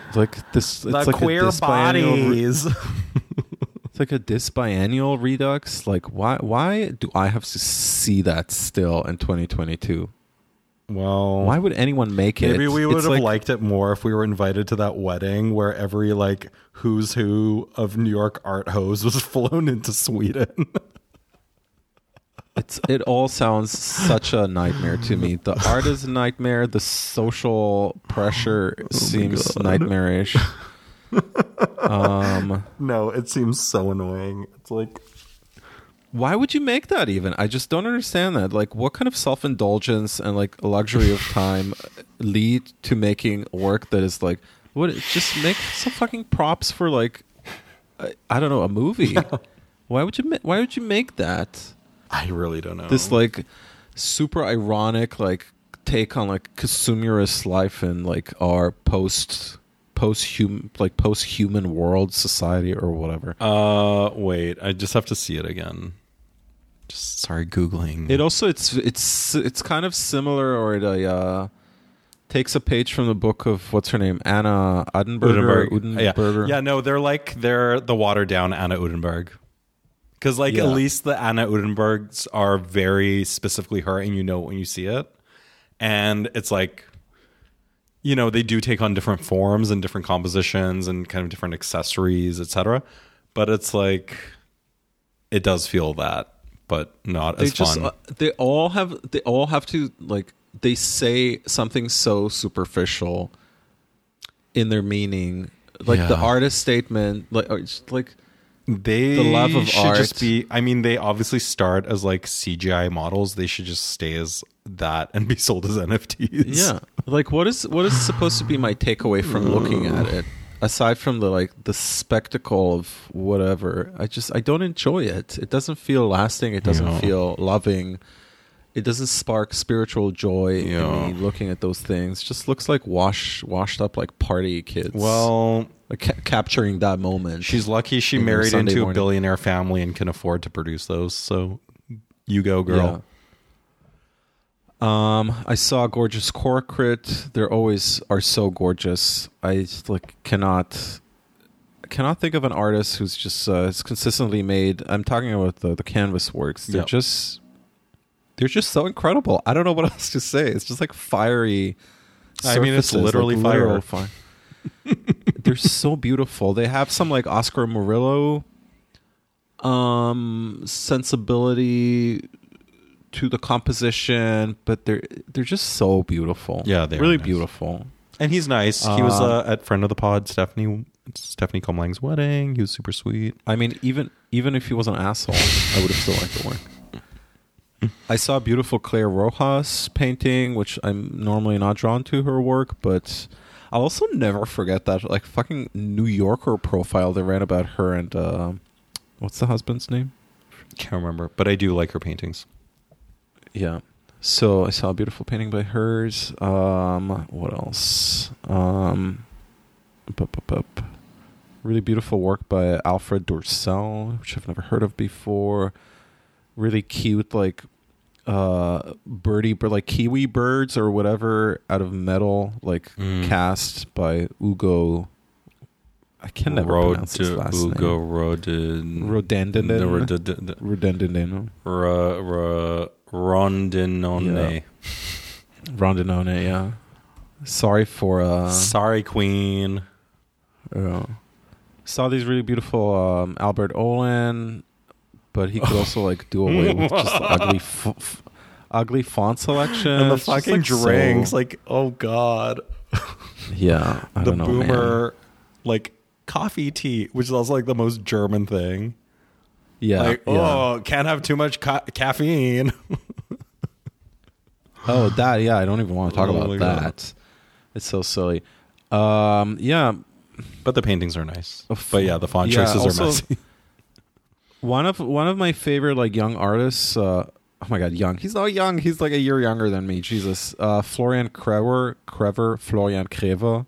It's like this. It's like a disbiannual re- It's like a disbiannual redux. Like, why? Why do I have to see that still in 2022? Well, Why would anyone make it? maybe we would It's have like- liked it more if we were invited to that wedding where every like who's who of New York art hose was flown into Sweden. It's it all sounds such a nightmare to me. The art is a nightmare. The social pressure seems God. nightmarish. um, no, it seems so annoying. It's like why would you make that even? I just don't understand that. Like, what kind of self indulgence and like luxury of time lead to making work that is like what? Just make some fucking props for like I, I don't know a movie. Why would you? ma- Why would you make that? I really don't know. this like super ironic like take on like consumerist life in like our post post human like post human world society or whatever. uh wait, I just have to see it again. Just sorry googling. It also it's it's it's kind of similar or it uh, takes a page from the book of what's her name Anna Udenberger. Yeah. Udenberger. yeah, no, they're like they're the watered down Anna Uddenberg. Because like Yeah. at least the Anna Uddenbergs are very specifically her, and you know it when you see it, and it's like, you know, they do take on different forms and different compositions and kind of different accessories, etc. But it's like, it does feel that, but not they as just fun. uh, they all have they all have to like they say something so superficial in their meaning. Like the artist statement like or just like they the love of should art. just be i mean they obviously start as like cgi models. They should just stay as that and be sold as nfts yeah. Like what is what is supposed to be my takeaway from looking at it aside from the like the spectacle of whatever i just i don't enjoy it. It doesn't feel lasting. It doesn't Yeah. feel loving. It doesn't spark spiritual joy Yeah. in me looking at those things. Just looks like wash washed up like party kids. Well ca- capturing that moment. she's lucky she married Sunday into a billionaire family and can afford to produce those. So you go girl. Yeah. Um, I saw gorgeous Korakrit. They're always are so gorgeous. I like cannot cannot think of an artist who's just uh, has consistently made. I'm talking about the the canvas works. They're Yep. just they're just so incredible. I don't know what else to say. It's just like fiery. I mean, it's surfaces, like literally literal fire. they're so beautiful. They have some like Oscar Murillo um sensibility to the composition, but they're they're just so beautiful. Yeah, they are really nice. beautiful. and he's nice he was Uh, uh, at friend of the pod stephanie stephanie comilang's wedding he was super sweet I mean, even even if he was an asshole, I would have still liked the work. I saw a beautiful Clare Rojas painting, which I'm normally not drawn to her work, but I'll also never forget that like fucking New Yorker profile they ran about her and uh, what's the husband's name? can't remember but i do like her paintings Yeah. So I saw a beautiful painting by hers. Um, what else? Um, bup, bup, bup. really beautiful work by Alfred Dorsell, which I've never heard of before. Really cute, like uh, birdie, but like kiwi birds or whatever out of metal, like Mm. cast by Ugo. I can never Road pronounce his last Ugo name. Rodin Rodendinen. Rodin- Rodendinen. Ra- Rondinone. Rondinone, yeah. Sorry for uh Sorry, Queen. Yeah. Saw these really beautiful um, Albert Oehlen, but he could also like do away with just ugly, f- f- ugly font selection And the fucking like, so- drinks. Like, oh god. yeah, I the don't know, boomer, like coffee tea, which is also like the most German thing. Yeah. like, yeah. oh, can't have too much ca- caffeine. Oh, that yeah, I don't even want to talk Oh about that. God. It's so silly. Um, yeah, but the paintings are nice. Of- But yeah, the font yeah, choices also- are messy. one of one of my favorite like young artists. Uh, oh my god, young. He's not young. He's like a year younger than me. Jesus. Uh, Florian Krewer, Krewer, Florian Krewer.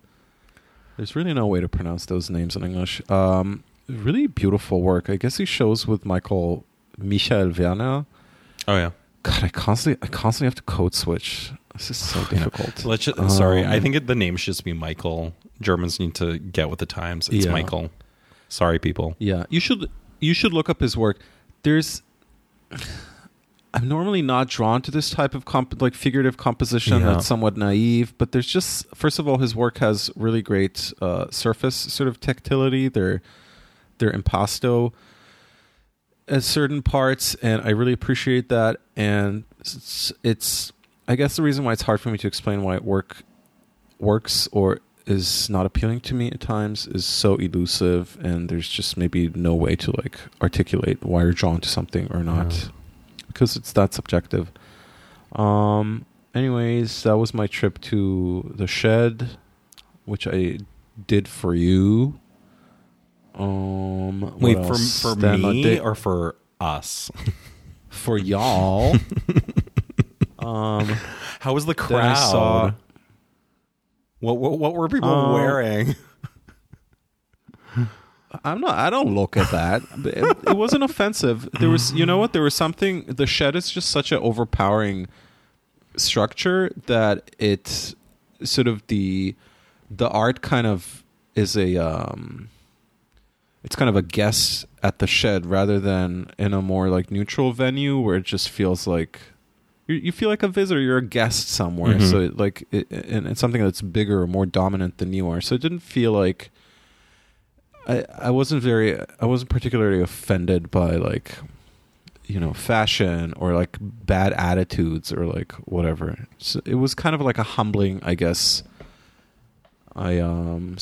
There's really no way to pronounce those names in English. Um, really beautiful work. I guess he shows with Michael Michael Werner. Oh yeah. God, I constantly I constantly have to code switch. This is so difficult. Let's just, sorry, I Um, think it, the name should just be Michael. Germans need to get with the times. It's Yeah. Michael. Sorry, people. Yeah, you should you should look up his work. There's I'm normally not drawn to this type of comp- like figurative composition Yeah. that's somewhat naive, but there's just first of all his work has really great uh, surface sort of tactility. They're they're impasto at certain parts, and I really appreciate that. And it's, it's I guess the reason why it's hard for me to explain why it work works or is not appealing to me at times is so elusive and there's just maybe no way to like articulate why you're drawn to something or not Yeah. because it's that subjective um anyways that was my trip to the shed which i did for you um Wait, for else? for I me did- or for us? for y'all um How was the crowd? I saw what, what what were people Um, wearing? I'm not. I don't look at that. It, it wasn't offensive. There was, you know what? There was something. The shed is just such an overpowering structure that it sort of the the art kind of is a um it's kind of a guest at the shed rather than in a more like neutral venue where it just feels like you, you feel like a visitor you're a guest somewhere Mhm. so it, like it, and it's something that's bigger or more dominant than you are so it didn't feel like I, I wasn't very I wasn't particularly offended by like you know fashion or like bad attitudes or like whatever. So it was kind of like a humbling, I guess. I um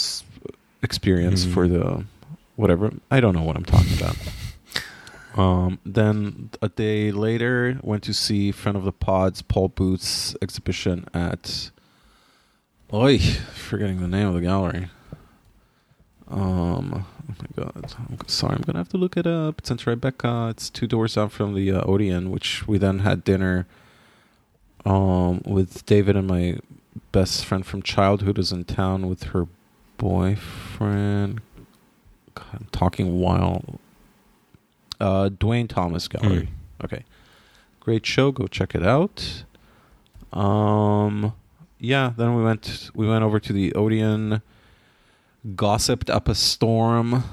experience Mhm. for the whatever. I don't know what I'm talking about. Um, then a day later, went to see friend of the pods Paul Booth's exhibition at. Oi, forgetting the name of the gallery. Um, oh my god, I'm sorry, I'm gonna have to look it up. It's in Tribeca. It's two doors down from the uh, Odeon, which we then had dinner. Um, with David and my best friend from childhood is in town with her boyfriend. God, I'm talking while. Uh, Dwayne Thomas Gallery. Okay, great show. Go check it out. Um, yeah. Then we went. We went over to the Odeon. Gossiped up a storm.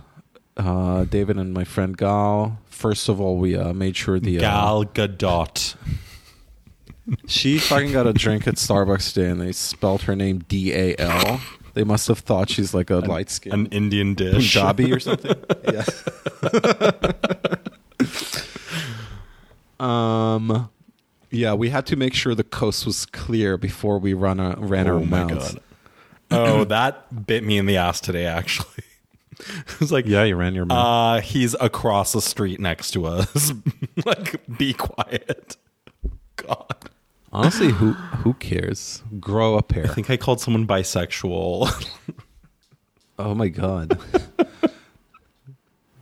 Uh, David and my friend Gal. First of all, we uh, made sure the uh, Gal Gadot. she fucking got a drink at Starbucks today, and they spelled her name D A L. They must have thought she's like a light skin, An Indian dish. Punjabi or something. yeah. um. Yeah, we had to make sure the coast was clear before we run a, ran our Oh my mouths. god. Oh, that bit me in the ass today. Actually, it was like, Yeah, you ran your mouth. uh, he's across the street next to us. like, be quiet. Honestly, who who cares? Grow a pair. I think I called someone bisexual. Oh my god.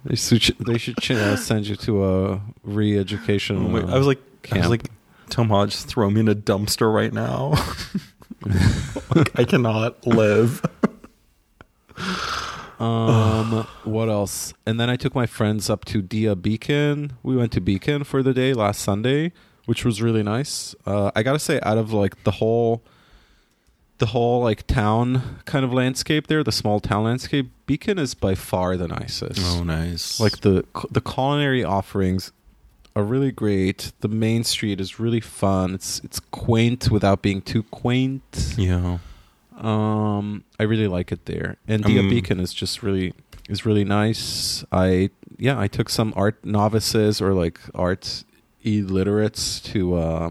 they should they should uh, send you to a re-education. Oh my- uh, I was like, I was like, Tom Hodge, throw me in a dumpster right now. Like, I cannot live. Um, what else? And then I took my friends up to Dia Beacon. We went to Beacon for the day last Sunday, which was really nice. Uh, I gotta say, out of like the whole, the whole like town kind of landscape there, the small town landscape, Beacon is by far the nicest. Oh, nice. Like the the culinary offerings are really great. The main street is really fun. It's it's quaint without being too quaint. yeah. Um, I really like it there, and Dia Um, Beacon is just really is really nice. I yeah, I took some art novices or like art illiterates to uh,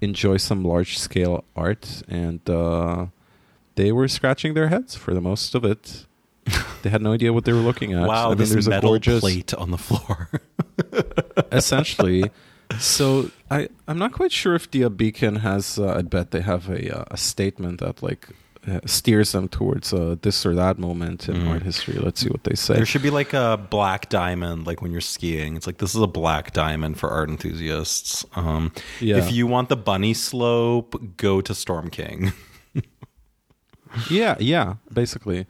enjoy some large scale art, and uh, they were scratching their heads for the most of it. They had no idea what they were looking at. Wow, I mean, there's a gorgeous, plate on the floor. essentially. So I I'm not quite sure if Dia Beacon has. Uh, I bet they have a uh, a statement that like steers them towards uh, this or that moment in Mm. art history. Let's see what they say. there should be like a black diamond, like when you're skiing. It's like this is a black diamond for art enthusiasts. Um, Yeah. If you want the bunny slope, go to Storm King. Yeah, yeah, basically.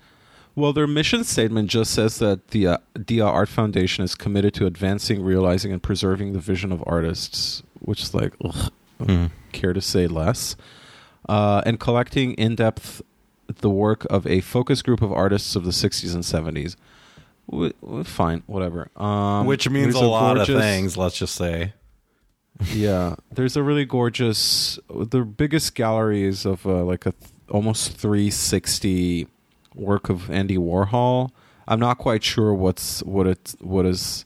Well, their mission statement just says that the uh, Dia Art Foundation is committed to advancing, realizing, and preserving the vision of artists, which is like, ugh, Mm. care to say less, uh, and collecting in depth the work of a focus group of artists of the 60s and 70s. W- w- fine, whatever. Um, Which means there's a lot of things, let's just say. yeah, there's a really gorgeous. The biggest galleries of uh, like a th- almost 360 work of Andy Warhol. I'm not quite sure what's what it what is.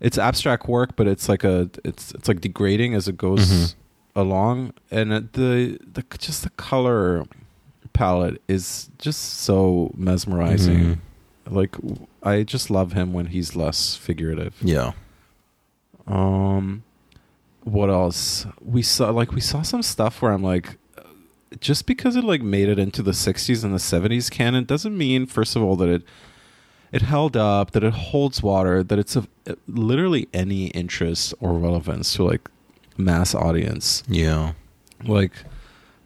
It's abstract work, but it's like a it's it's like degrading as it goes Mhm. Along, and the the just the color palette is just so mesmerizing. Mhm. Like I just love him when he's less figurative. Yeah. Um, what else? We saw like we saw some stuff where I'm like, just because it like made it into the '60s and the '70s canon doesn't mean, first of all, that it it held up, that it holds water, that it's of literally any interest or relevance to like mass audience. Yeah. Like,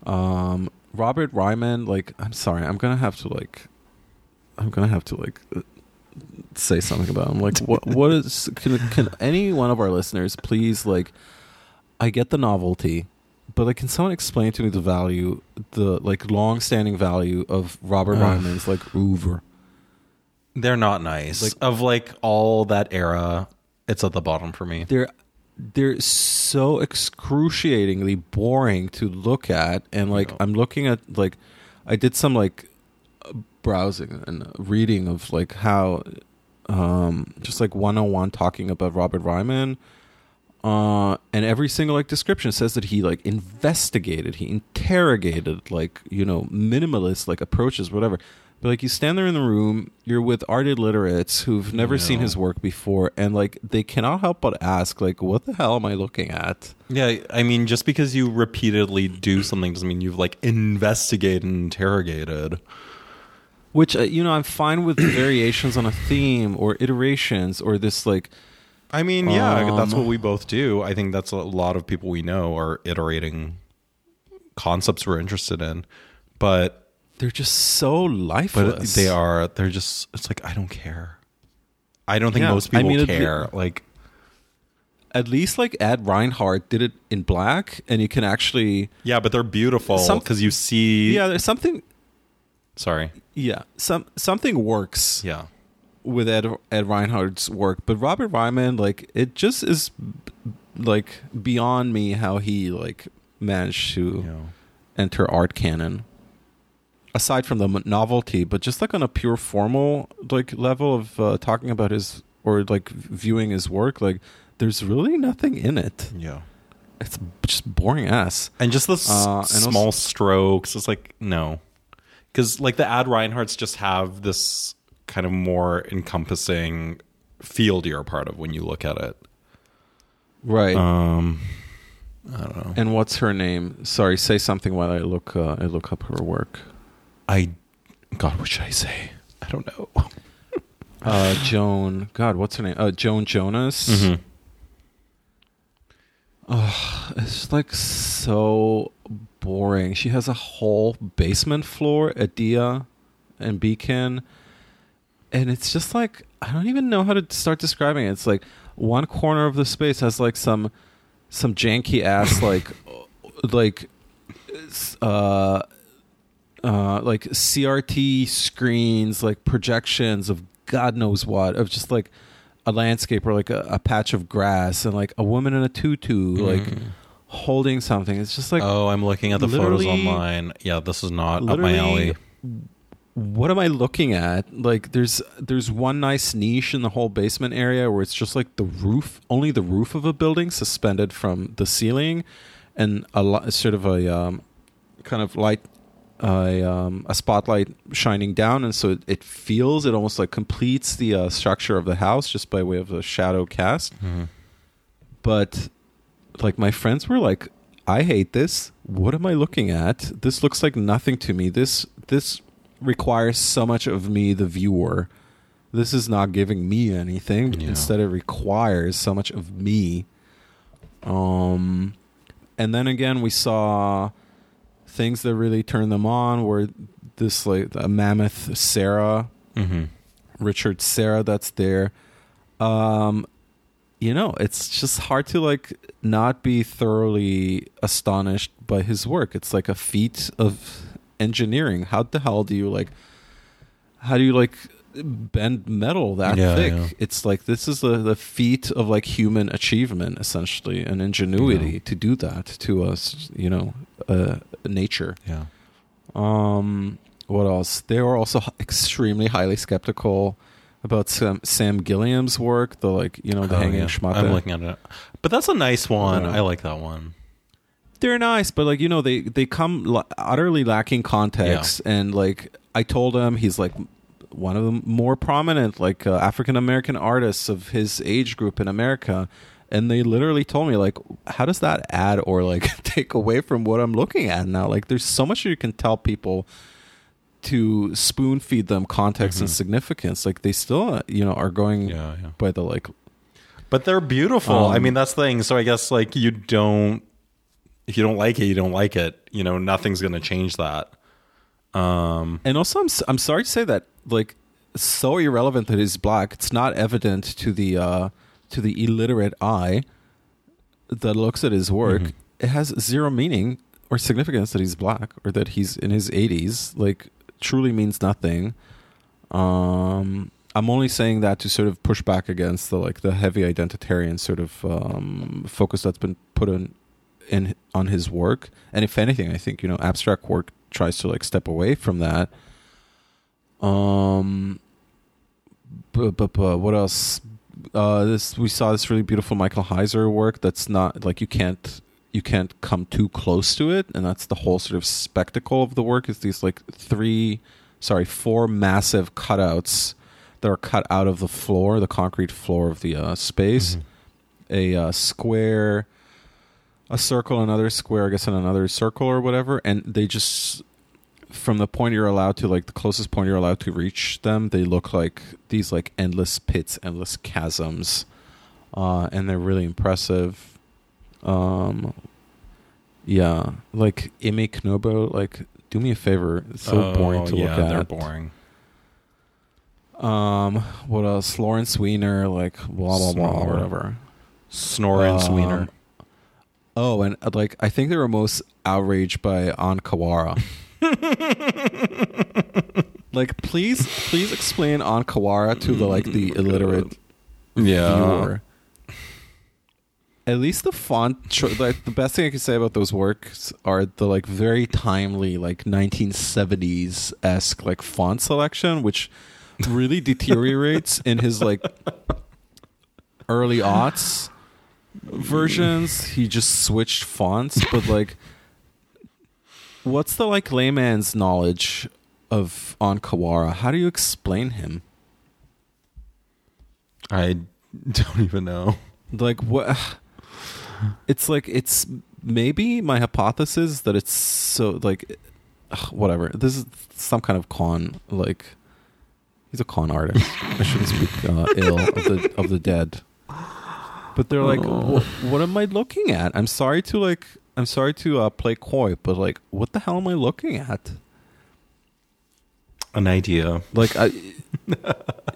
um, Robert Ryman. Like, I'm sorry, I'm gonna have to like, I'm gonna have to like. Say something about him. Like, what? What is? Can, can any one of our listeners please like? I get the novelty, but like, can someone explain to me the value, the like long-standing value of Robert Ugh. Ryman's like oeuvre? They're not nice. Like- of like all that era, it's at the bottom for me. They're they're so excruciatingly boring to look at, and like. I'm looking at like I did some like browsing and reading of like how um just like 101 talking about Robert Ryman uh and every single like description says that he like investigated he interrogated like you know minimalist like approaches whatever but like you stand there in the room you're with art illiterates who've never seen his work before and like they cannot help but ask like what the hell am i looking at Yeah, I mean, just because you repeatedly do something doesn't mean you've like investigated and interrogated. which uh, you know i'm fine with variations on a theme or iterations or this like I mean, yeah, that's Um, what we both do. I think that's a lot of people we know are iterating concepts we're interested in, but they're just so lifeless but they are they're just it's like I don't care. I don't think Yeah, most I people mean, it- care. like at least like Ad Reinhardt did it in black, and you can actually yeah, but they're beautiful because you see. yeah, there's something sorry. yeah some something works Yeah, with Ed Ad Reinhardt's work, but Robert Ryman like it just is like beyond me how he like managed to yeah. enter art canon. Aside from the novelty, but just like on a pure formal like level of uh, talking about his or like viewing his work, like there's really nothing in it. yeah. It's just boring ass. and just the Uh, small also- strokes. It's like no, because like the ad Reinhardts just have this kind of more encompassing field you're a part of when you look at it. Right. Um, I don't know. and what's her name? Sorry, say something while I look uh, I look up her work. I, God, what should I say? I don't know. Uh, Joan. God, what's her name? Uh, Joan Jonas. Mm-hmm. It's like so boring. She has a whole basement floor at Dia and Beacon. And it's just like I don't even know how to start describing it. It's like one corner of the space has like some some janky ass like like uh uh like CRT screens, like projections of God knows what, of just like a landscape or like a, a patch of grass and like a woman in a tutu like holding something. It's just like oh, I'm looking at the photos online. Yeah, this is not up my alley. What am I looking at? Like there's there's one nice niche in the whole basement area where it's just like the roof, only the roof of a building suspended from the ceiling, and a lo- sort of a um, kind of light a um, a spotlight shining down, and so it, it feels it almost like completes the uh, structure of the house just by way of a shadow cast. Mm-hmm. But like my friends were like, "I hate this. What am I looking at? This looks like nothing to me. This this requires so much of me, the viewer. This is not giving me anything. Yeah. Instead, it requires so much of me." Um, and then again, we saw things that really turned them on were this like a mammoth Serra, Mm-hmm. Richard Serra that's there. Um, you know, it's just hard to like not be thoroughly astonished by his work. It's like a feat of engineering. How the hell do you like? How do you like bend metal that Yeah, thick? yeah. It's like this is the the feat of like human achievement, essentially, and ingenuity Yeah. to do that to us. You know, uh, nature. Yeah. Um, what else? They were also extremely highly skeptical about Sam, Sam Gilliam's work, the like you know the Oh, hanging yeah. schmata. I'm looking at it, but that's a nice one. Yeah. I like that one. They're nice, but like you know they they come utterly lacking context. And like I told him, he's like one of the more prominent like uh, African American artists of his age group in America. And they literally told me like, how does that add or like take away from what I'm looking at now? Like, there's so much you can tell people to spoon feed them context and Mhm. significance. Like they still, uh, you know, are going Yeah, yeah. by the like But they're beautiful. I Um, mean, that's the thing. So I guess like you don't, if you don't like it, you don't like it. You know, nothing's going to change that. Um, And also, I'm I'm sorry to say that like so irrelevant that he's black. It's not evident to the uh, to the illiterate eye that looks at his work. Mhm. It has zero meaning or significance that he's black or that he's in his 80s. Like, truly means nothing. Um, I'm only saying that to sort of push back against the like the heavy identitarian sort of um, focus that's been put on in on his work. And if anything, I think you know abstract work tries to like step away from that. Um, but, but, but what else? Uh, this we saw this really beautiful Michael Heizer work. That's not like you can't you can't come too close to it, and that's the whole sort of spectacle of the work. Is these like three, sorry, four massive cutouts that are cut out of the floor, the concrete floor of the uh, space. Mhm. A uh, square, a circle, another square, I guess, and another circle or whatever, and they just from the point you're allowed to like the closest point you're allowed to reach them they look like these like endless pits endless chasms uh and they're really impressive. Um yeah like Imi Knoebel like do me a favor it's so oh, boring to yeah, look at. They're boring. um what else? Lawrence Weiner like blah blah blah whatever. Snorin Um, Sweener. Oh and uh, like I think they were most outraged by On Kawara. Like please please explain on Kawara to the like the illiterate Yeah. viewer. At least the font cho- like the best thing i can say about those works are the like very timely like 1970s esque like font selection which really deteriorates in his like early aughts versions he just switched fonts but like what's the like layman's knowledge of on Kawara? How do you explain him? I don't even know. Like what? It's like it's maybe my hypothesis that it's so like whatever. This is some kind of con. Like he's a con artist. I shouldn't speak uh, ill of the of the dead. But they're like, Oh. What am I looking at? I'm sorry to like, I'm sorry to uh, play coy, but like, what the hell am I looking at? An idea. Like I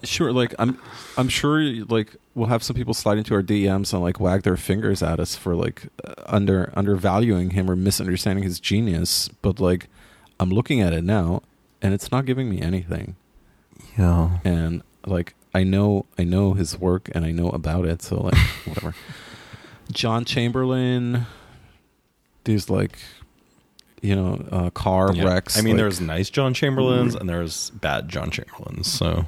sure like I'm I'm sure like we'll have some people slide into our DMs and like wag their fingers at us for like uh, under undervaluing him or misunderstanding his genius, but like I'm looking at it now and it's not giving me anything. Yeah. And like I know I know his work and I know about it, so like whatever. John Chamberlain these like you know, uh, car Yeah. wrecks. I mean, like- there's nice John Chamberlains and there's bad John Chamberlains. So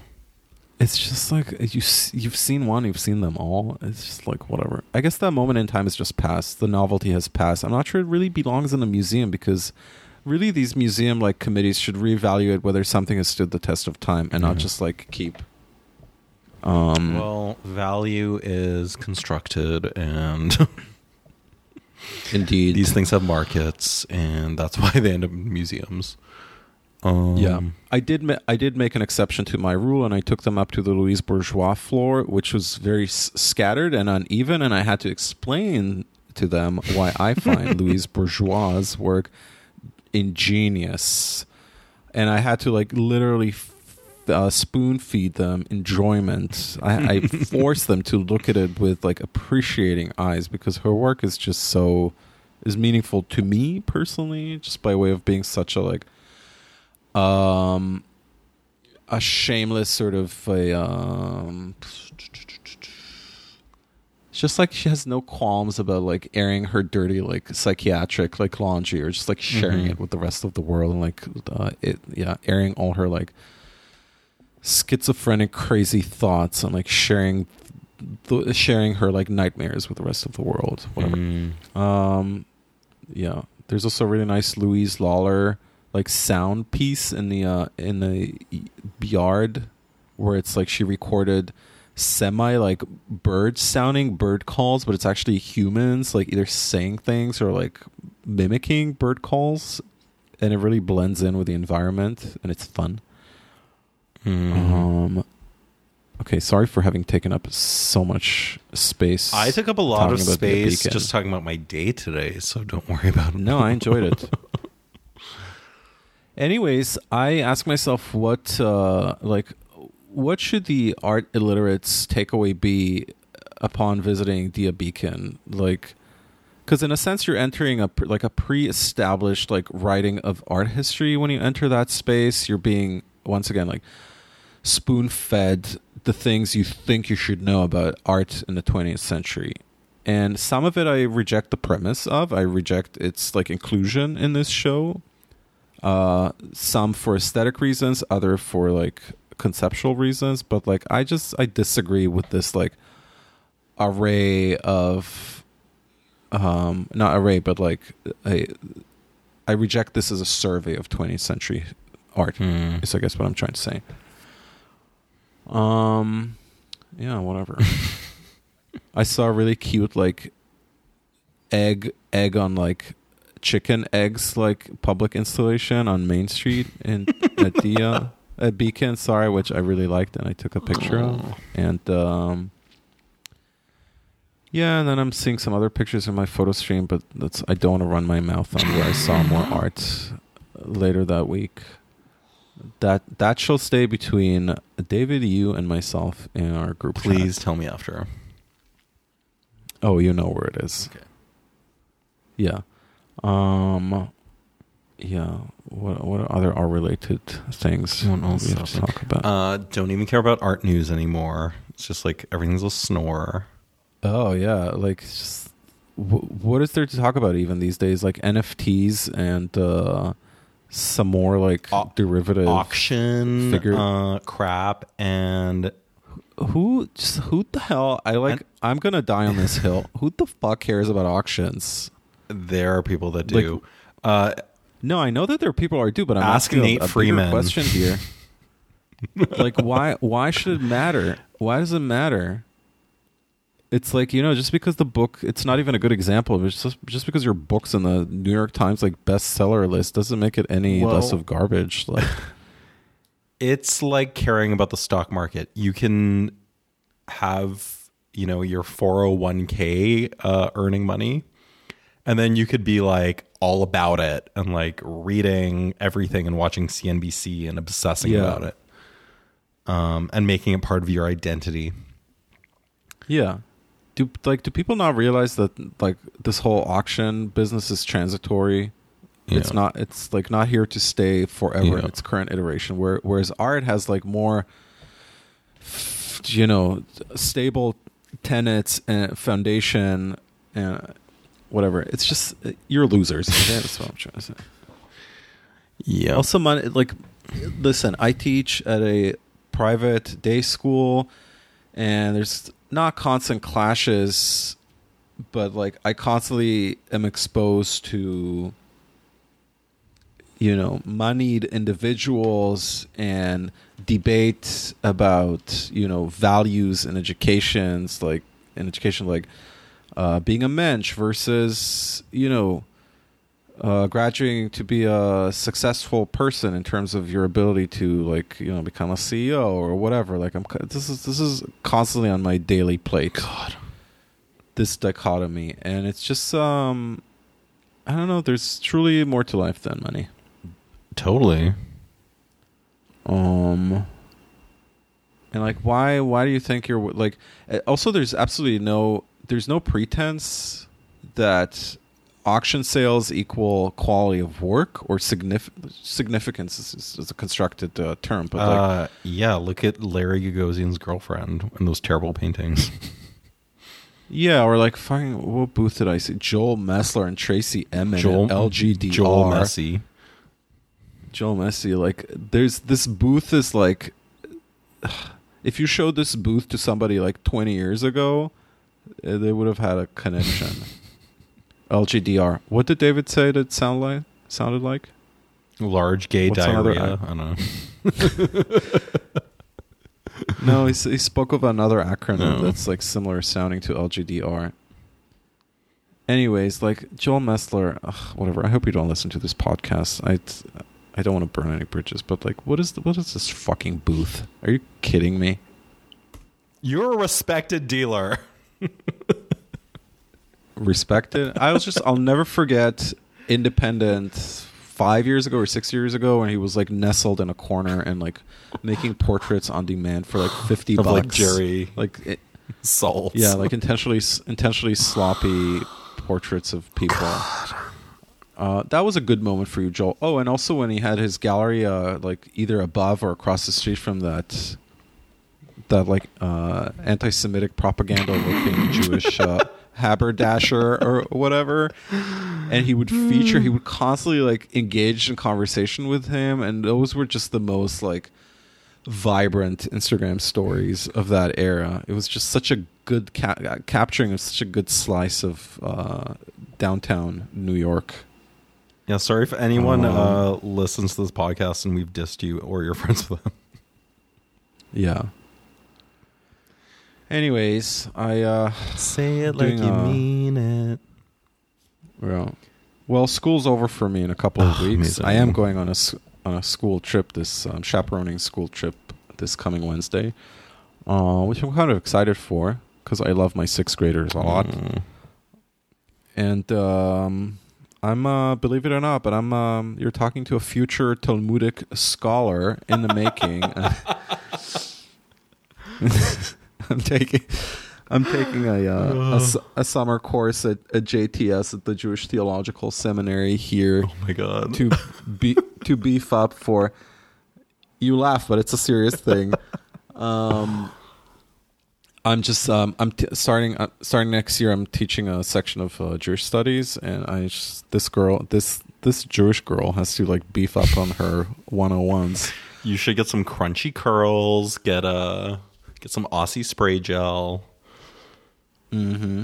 It's just like you you've seen one, you've seen them all. It's just like whatever. I guess that moment in time has just passed. The novelty has passed. I'm not sure it really belongs in a museum because really these museum like committees should reevaluate whether something has stood the test of time and not Mhm. just like keep um Well, value is constructed, and indeed. these things have markets, and that's why they end up in museums. Um, yeah. I did ma- i did make an exception to my rule and i took them up to the louise bourgeois floor which was very s- scattered and uneven and i had to explain to them why i find louise bourgeois work ingenious. And i had to like literally uh, spoon feed them enjoyment I, I forced them to look at it with like appreciating eyes because her work is just so is meaningful to me personally just by way of being such a like um a shameless sort of a um it's just like she has no qualms about like airing her dirty like psychiatric like laundry or just like sharing Mhm. it with the rest of the world and like uh, it yeah airing all her like schizophrenic crazy thoughts and like sharing th- sharing her like nightmares with the rest of the world whatever Mm. um, yeah. There's also a really nice Louise Lawler like sound piece in the uh in the yard where it's like she recorded semi like bird sounding bird calls, but it's actually humans like either saying things or like mimicking bird calls, and it really blends in with the environment and it's fun. Mm. Um. Okay, sorry for having taken up so much space. I took up a lot of talking about the space just talking about my day today, so don't worry about it. No, I enjoyed it. Anyways, I ask myself what uh like what should the art illiterates takeaway be upon visiting Dia Beacon? Like cuz in a sense you're entering a like a pre-established like writing of art history when you enter that space. You're being once again like spoon-fed the things you think you should know about art in the 20th century and some of it I reject the premise of. I reject its like inclusion in this show. Uh, some for aesthetic reasons, other for like conceptual reasons. But like, I just I disagree with this like array of, um, not array, but like I I reject this as a survey of 20th century art. Mm. Is I guess what I'm trying to say. Um, yeah, whatever. I saw a really cute like egg egg on like chicken eggs like public installation on Main Street in at the uh, at Beacon. Sorry, which I really liked and I took a picture of. And um, yeah, and then I'm seeing some other pictures in my photo stream, but that's I don't want to run my mouth on where I saw more art later that week. That that shall stay between David, you, and myself in our group. chat. Please tell me after. Oh, you know where it is. Okay. Yeah. Um. Yeah. What what other are related things Don't we have to talk about? Uh, don't even care about art news anymore. It's just like everything's a snore. oh yeah, like just, wh- what is there to talk about even these days? Like NFTs and uh, some more like Au- derivative Auction figure- uh, crap and Who just who the hell? I like. And- I'm gonna die on this hill. Who the fuck cares about auctions? there are people that Like- do. uh, No, I know that there are people who do, but I'm Ask asking a- Nate a, bigger Freeman. question here. like, why? Why should it matter? Why does it matter? It's like you know, just because the book, it's not even a good example. It's just just because your book's in the New York Times like bestseller list doesn't make it any Well- less of garbage. Like, it's like caring about the stock market. You can have, you know, your 401k uh, earning money, and then you could be like all about it and like reading everything and watching CNBC and obsessing Yeah. about it. Um, and making it part of your identity. yeah, do like do people not realize that like this whole auction business is transitory? It's not. It's like not here to stay forever in its current iteration. Where whereas art has like more, you know, stable tenets and foundation and whatever. It's just you're losers. That's what I'm trying to say. Yeah. Also, money like listen. I teach at a private day school, and there's not constant clashes, but like I constantly am exposed to you know, moneyed individuals and debate about, you know, values and educations, like in education, like uh, being a mensch versus, you know, uh, graduating to be a successful person in terms of your ability to like you know become a CEO or whatever. Like I'm this is this is constantly on my daily plate. God. This dichotomy, and it's just um, I don't know. There's truly more to life than money. Totally. Um, and like why why do you think you're like? Also, there's absolutely no there's no pretense that auction sales equal quality of work or signif- significance is, is, a constructed uh, term, but like Uh, yeah, look at Larry Gagosian's girlfriend and those terrible paintings. yeah, or like fucking what booth did I see? Joel Mesler and Tracey Emin Joel LGDR. Joel Messi. Joel Messi. Like there's this booth is like if you showed this booth to somebody like 20 years ago, uh, they would have had a connection. LGDR. What did David say that sound like sounded like? Large gay What's diarrhea. I don't know. No, he, he spoke of another acronym Oh. that's like similar sounding to LGDR. Anyways, like Joel Mesler, ugh, whatever. I hope you don't listen to this podcast. I, I don't want to burn any bridges, but like, what is the, what is this fucking booth? Are you kidding me? You're a respected dealer. Respected. I was just, I'll never forget Independent five years ago or six years ago when he was like nestled in a corner and like making portraits on demand for like fifty Of bucks. like Jerry like it. Yeah, like intentionally intentionally sloppy portraits of people. Uh, that was a good moment for you, Joel. Oh, and also when he had his gallery, uh, like either above or across the street from that, that like uh, anti-Semitic propaganda-looking Jewish uh, haberdasher or whatever, and he would feature. He would constantly like engage in conversation with him, and those were just the most like vibrant Instagram stories of that era. It was just such a good ca- capturing of such a good slice of uh, downtown New York. Yeah, sorry if anyone Um, uh, listens to this podcast and we've dissed you or you're friends with them. Yeah. Anyways, I uh Say it like you mean it. well, well, school's over for me in a couple of Ah, weeks. I am going on a on a school trip this um, chaperoning school trip this coming Wednesday, uh, which I'm kind of excited for because I love my sixth graders a lot. Mm. and um, I'm uh, believe it or not, but I'm um, you're talking to a future Talmudic scholar in the making. I'm taking I'm taking a, uh, a a summer course at, at JTS at the Jewish Theological Seminary here Oh my god. to be to beef up for. You laugh, but it's a serious thing. Um, I'm just um, I'm t- starting uh, starting next year. I'm teaching a section of uh, Jewish studies, and I just this girl this this Jewish girl has to like beef up on her 101s. You should get some crunchy curls, get a get some Aussie spray gel. Mm-hmm.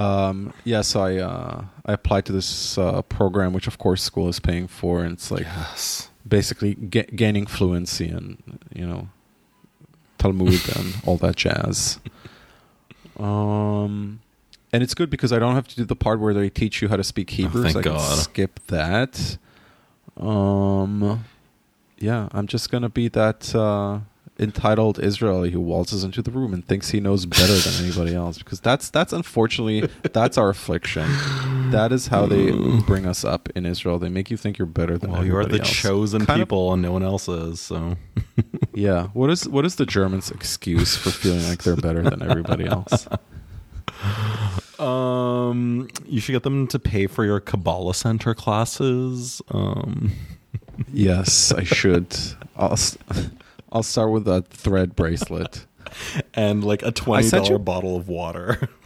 Um, yeah, so I uh, I applied to this uh, program, which of course school is paying for, and it's like Yes. basically ga- gaining fluency and you know Talmud and all that jazz. Um, and it's good because I don't have to do the part where they teach you how to speak Hebrew. thank so I can skip that. Um, yeah, I'm just gonna be that uh, entitled Israeli who waltzes into the room and thinks he knows better than anybody else. Because that's that's unfortunately that's our affliction. That is how they bring us up in Israel. They make you think you're better than Well, you're the else. chosen Kind of- people and no one else is, so yeah. What is what is the Germans' excuse for feeling like they're better than everybody else? um you should get them to pay for your Kabbalah Center classes. Um Yes, I should. I'll I'll start with a thread bracelet. and like a twenty dollar you- bottle of water.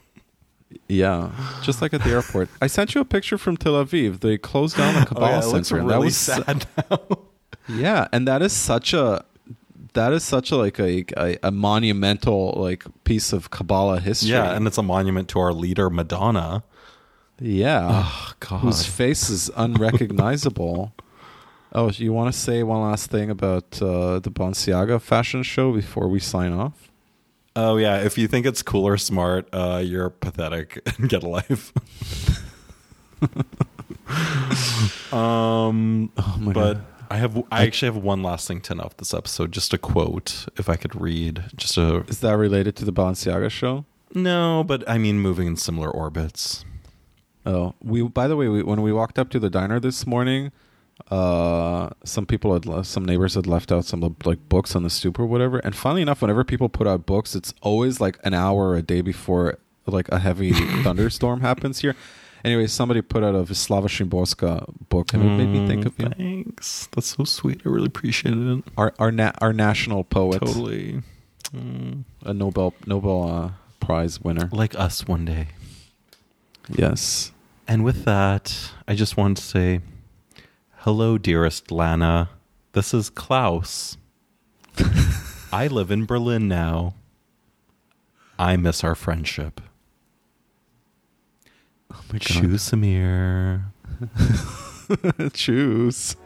Yeah, just like at the airport. I sent you a picture from Tel Aviv. They closed down the oh, Kabbalah yeah, it looks Center, really that was sad now. yeah, and that is such a that is such a like a, a a monumental like piece of Kabbalah history. yeah, and it's a monument to our leader Madonna. yeah, Oh God. whose face is unrecognizable. Oh, you want to say one last thing about uh, the Balenciaga fashion show before we sign off? Oh yeah, if you think it's cool or smart, uh, you're pathetic and get a life. um, Oh my but god! I have I actually have one last thing to end off this episode. Just a quote, if I could read. Just a Is that related to the Balenciaga show? no, but I mean moving in similar orbits. Oh, we. By the way, we, when we walked up to the diner this morning, uh, some people had left, some neighbors had left out some like books on the stoop or whatever. And funnily enough, whenever people put out books, it's always like an hour or a day before like a heavy thunderstorm happens here. Anyway, somebody put out a Wisława Szymborska book, and it made me think of you, Mm, Thanks, that's so sweet. I really appreciate it. our our na- our national poet, Totally. Mm. a Nobel Nobel uh, Prize winner. Like us one day. Yes. And with that, I just want to say hello, dearest Lana. This is Klaus. I live in Berlin now. I miss our friendship. Oh my Choose Samir. Choose.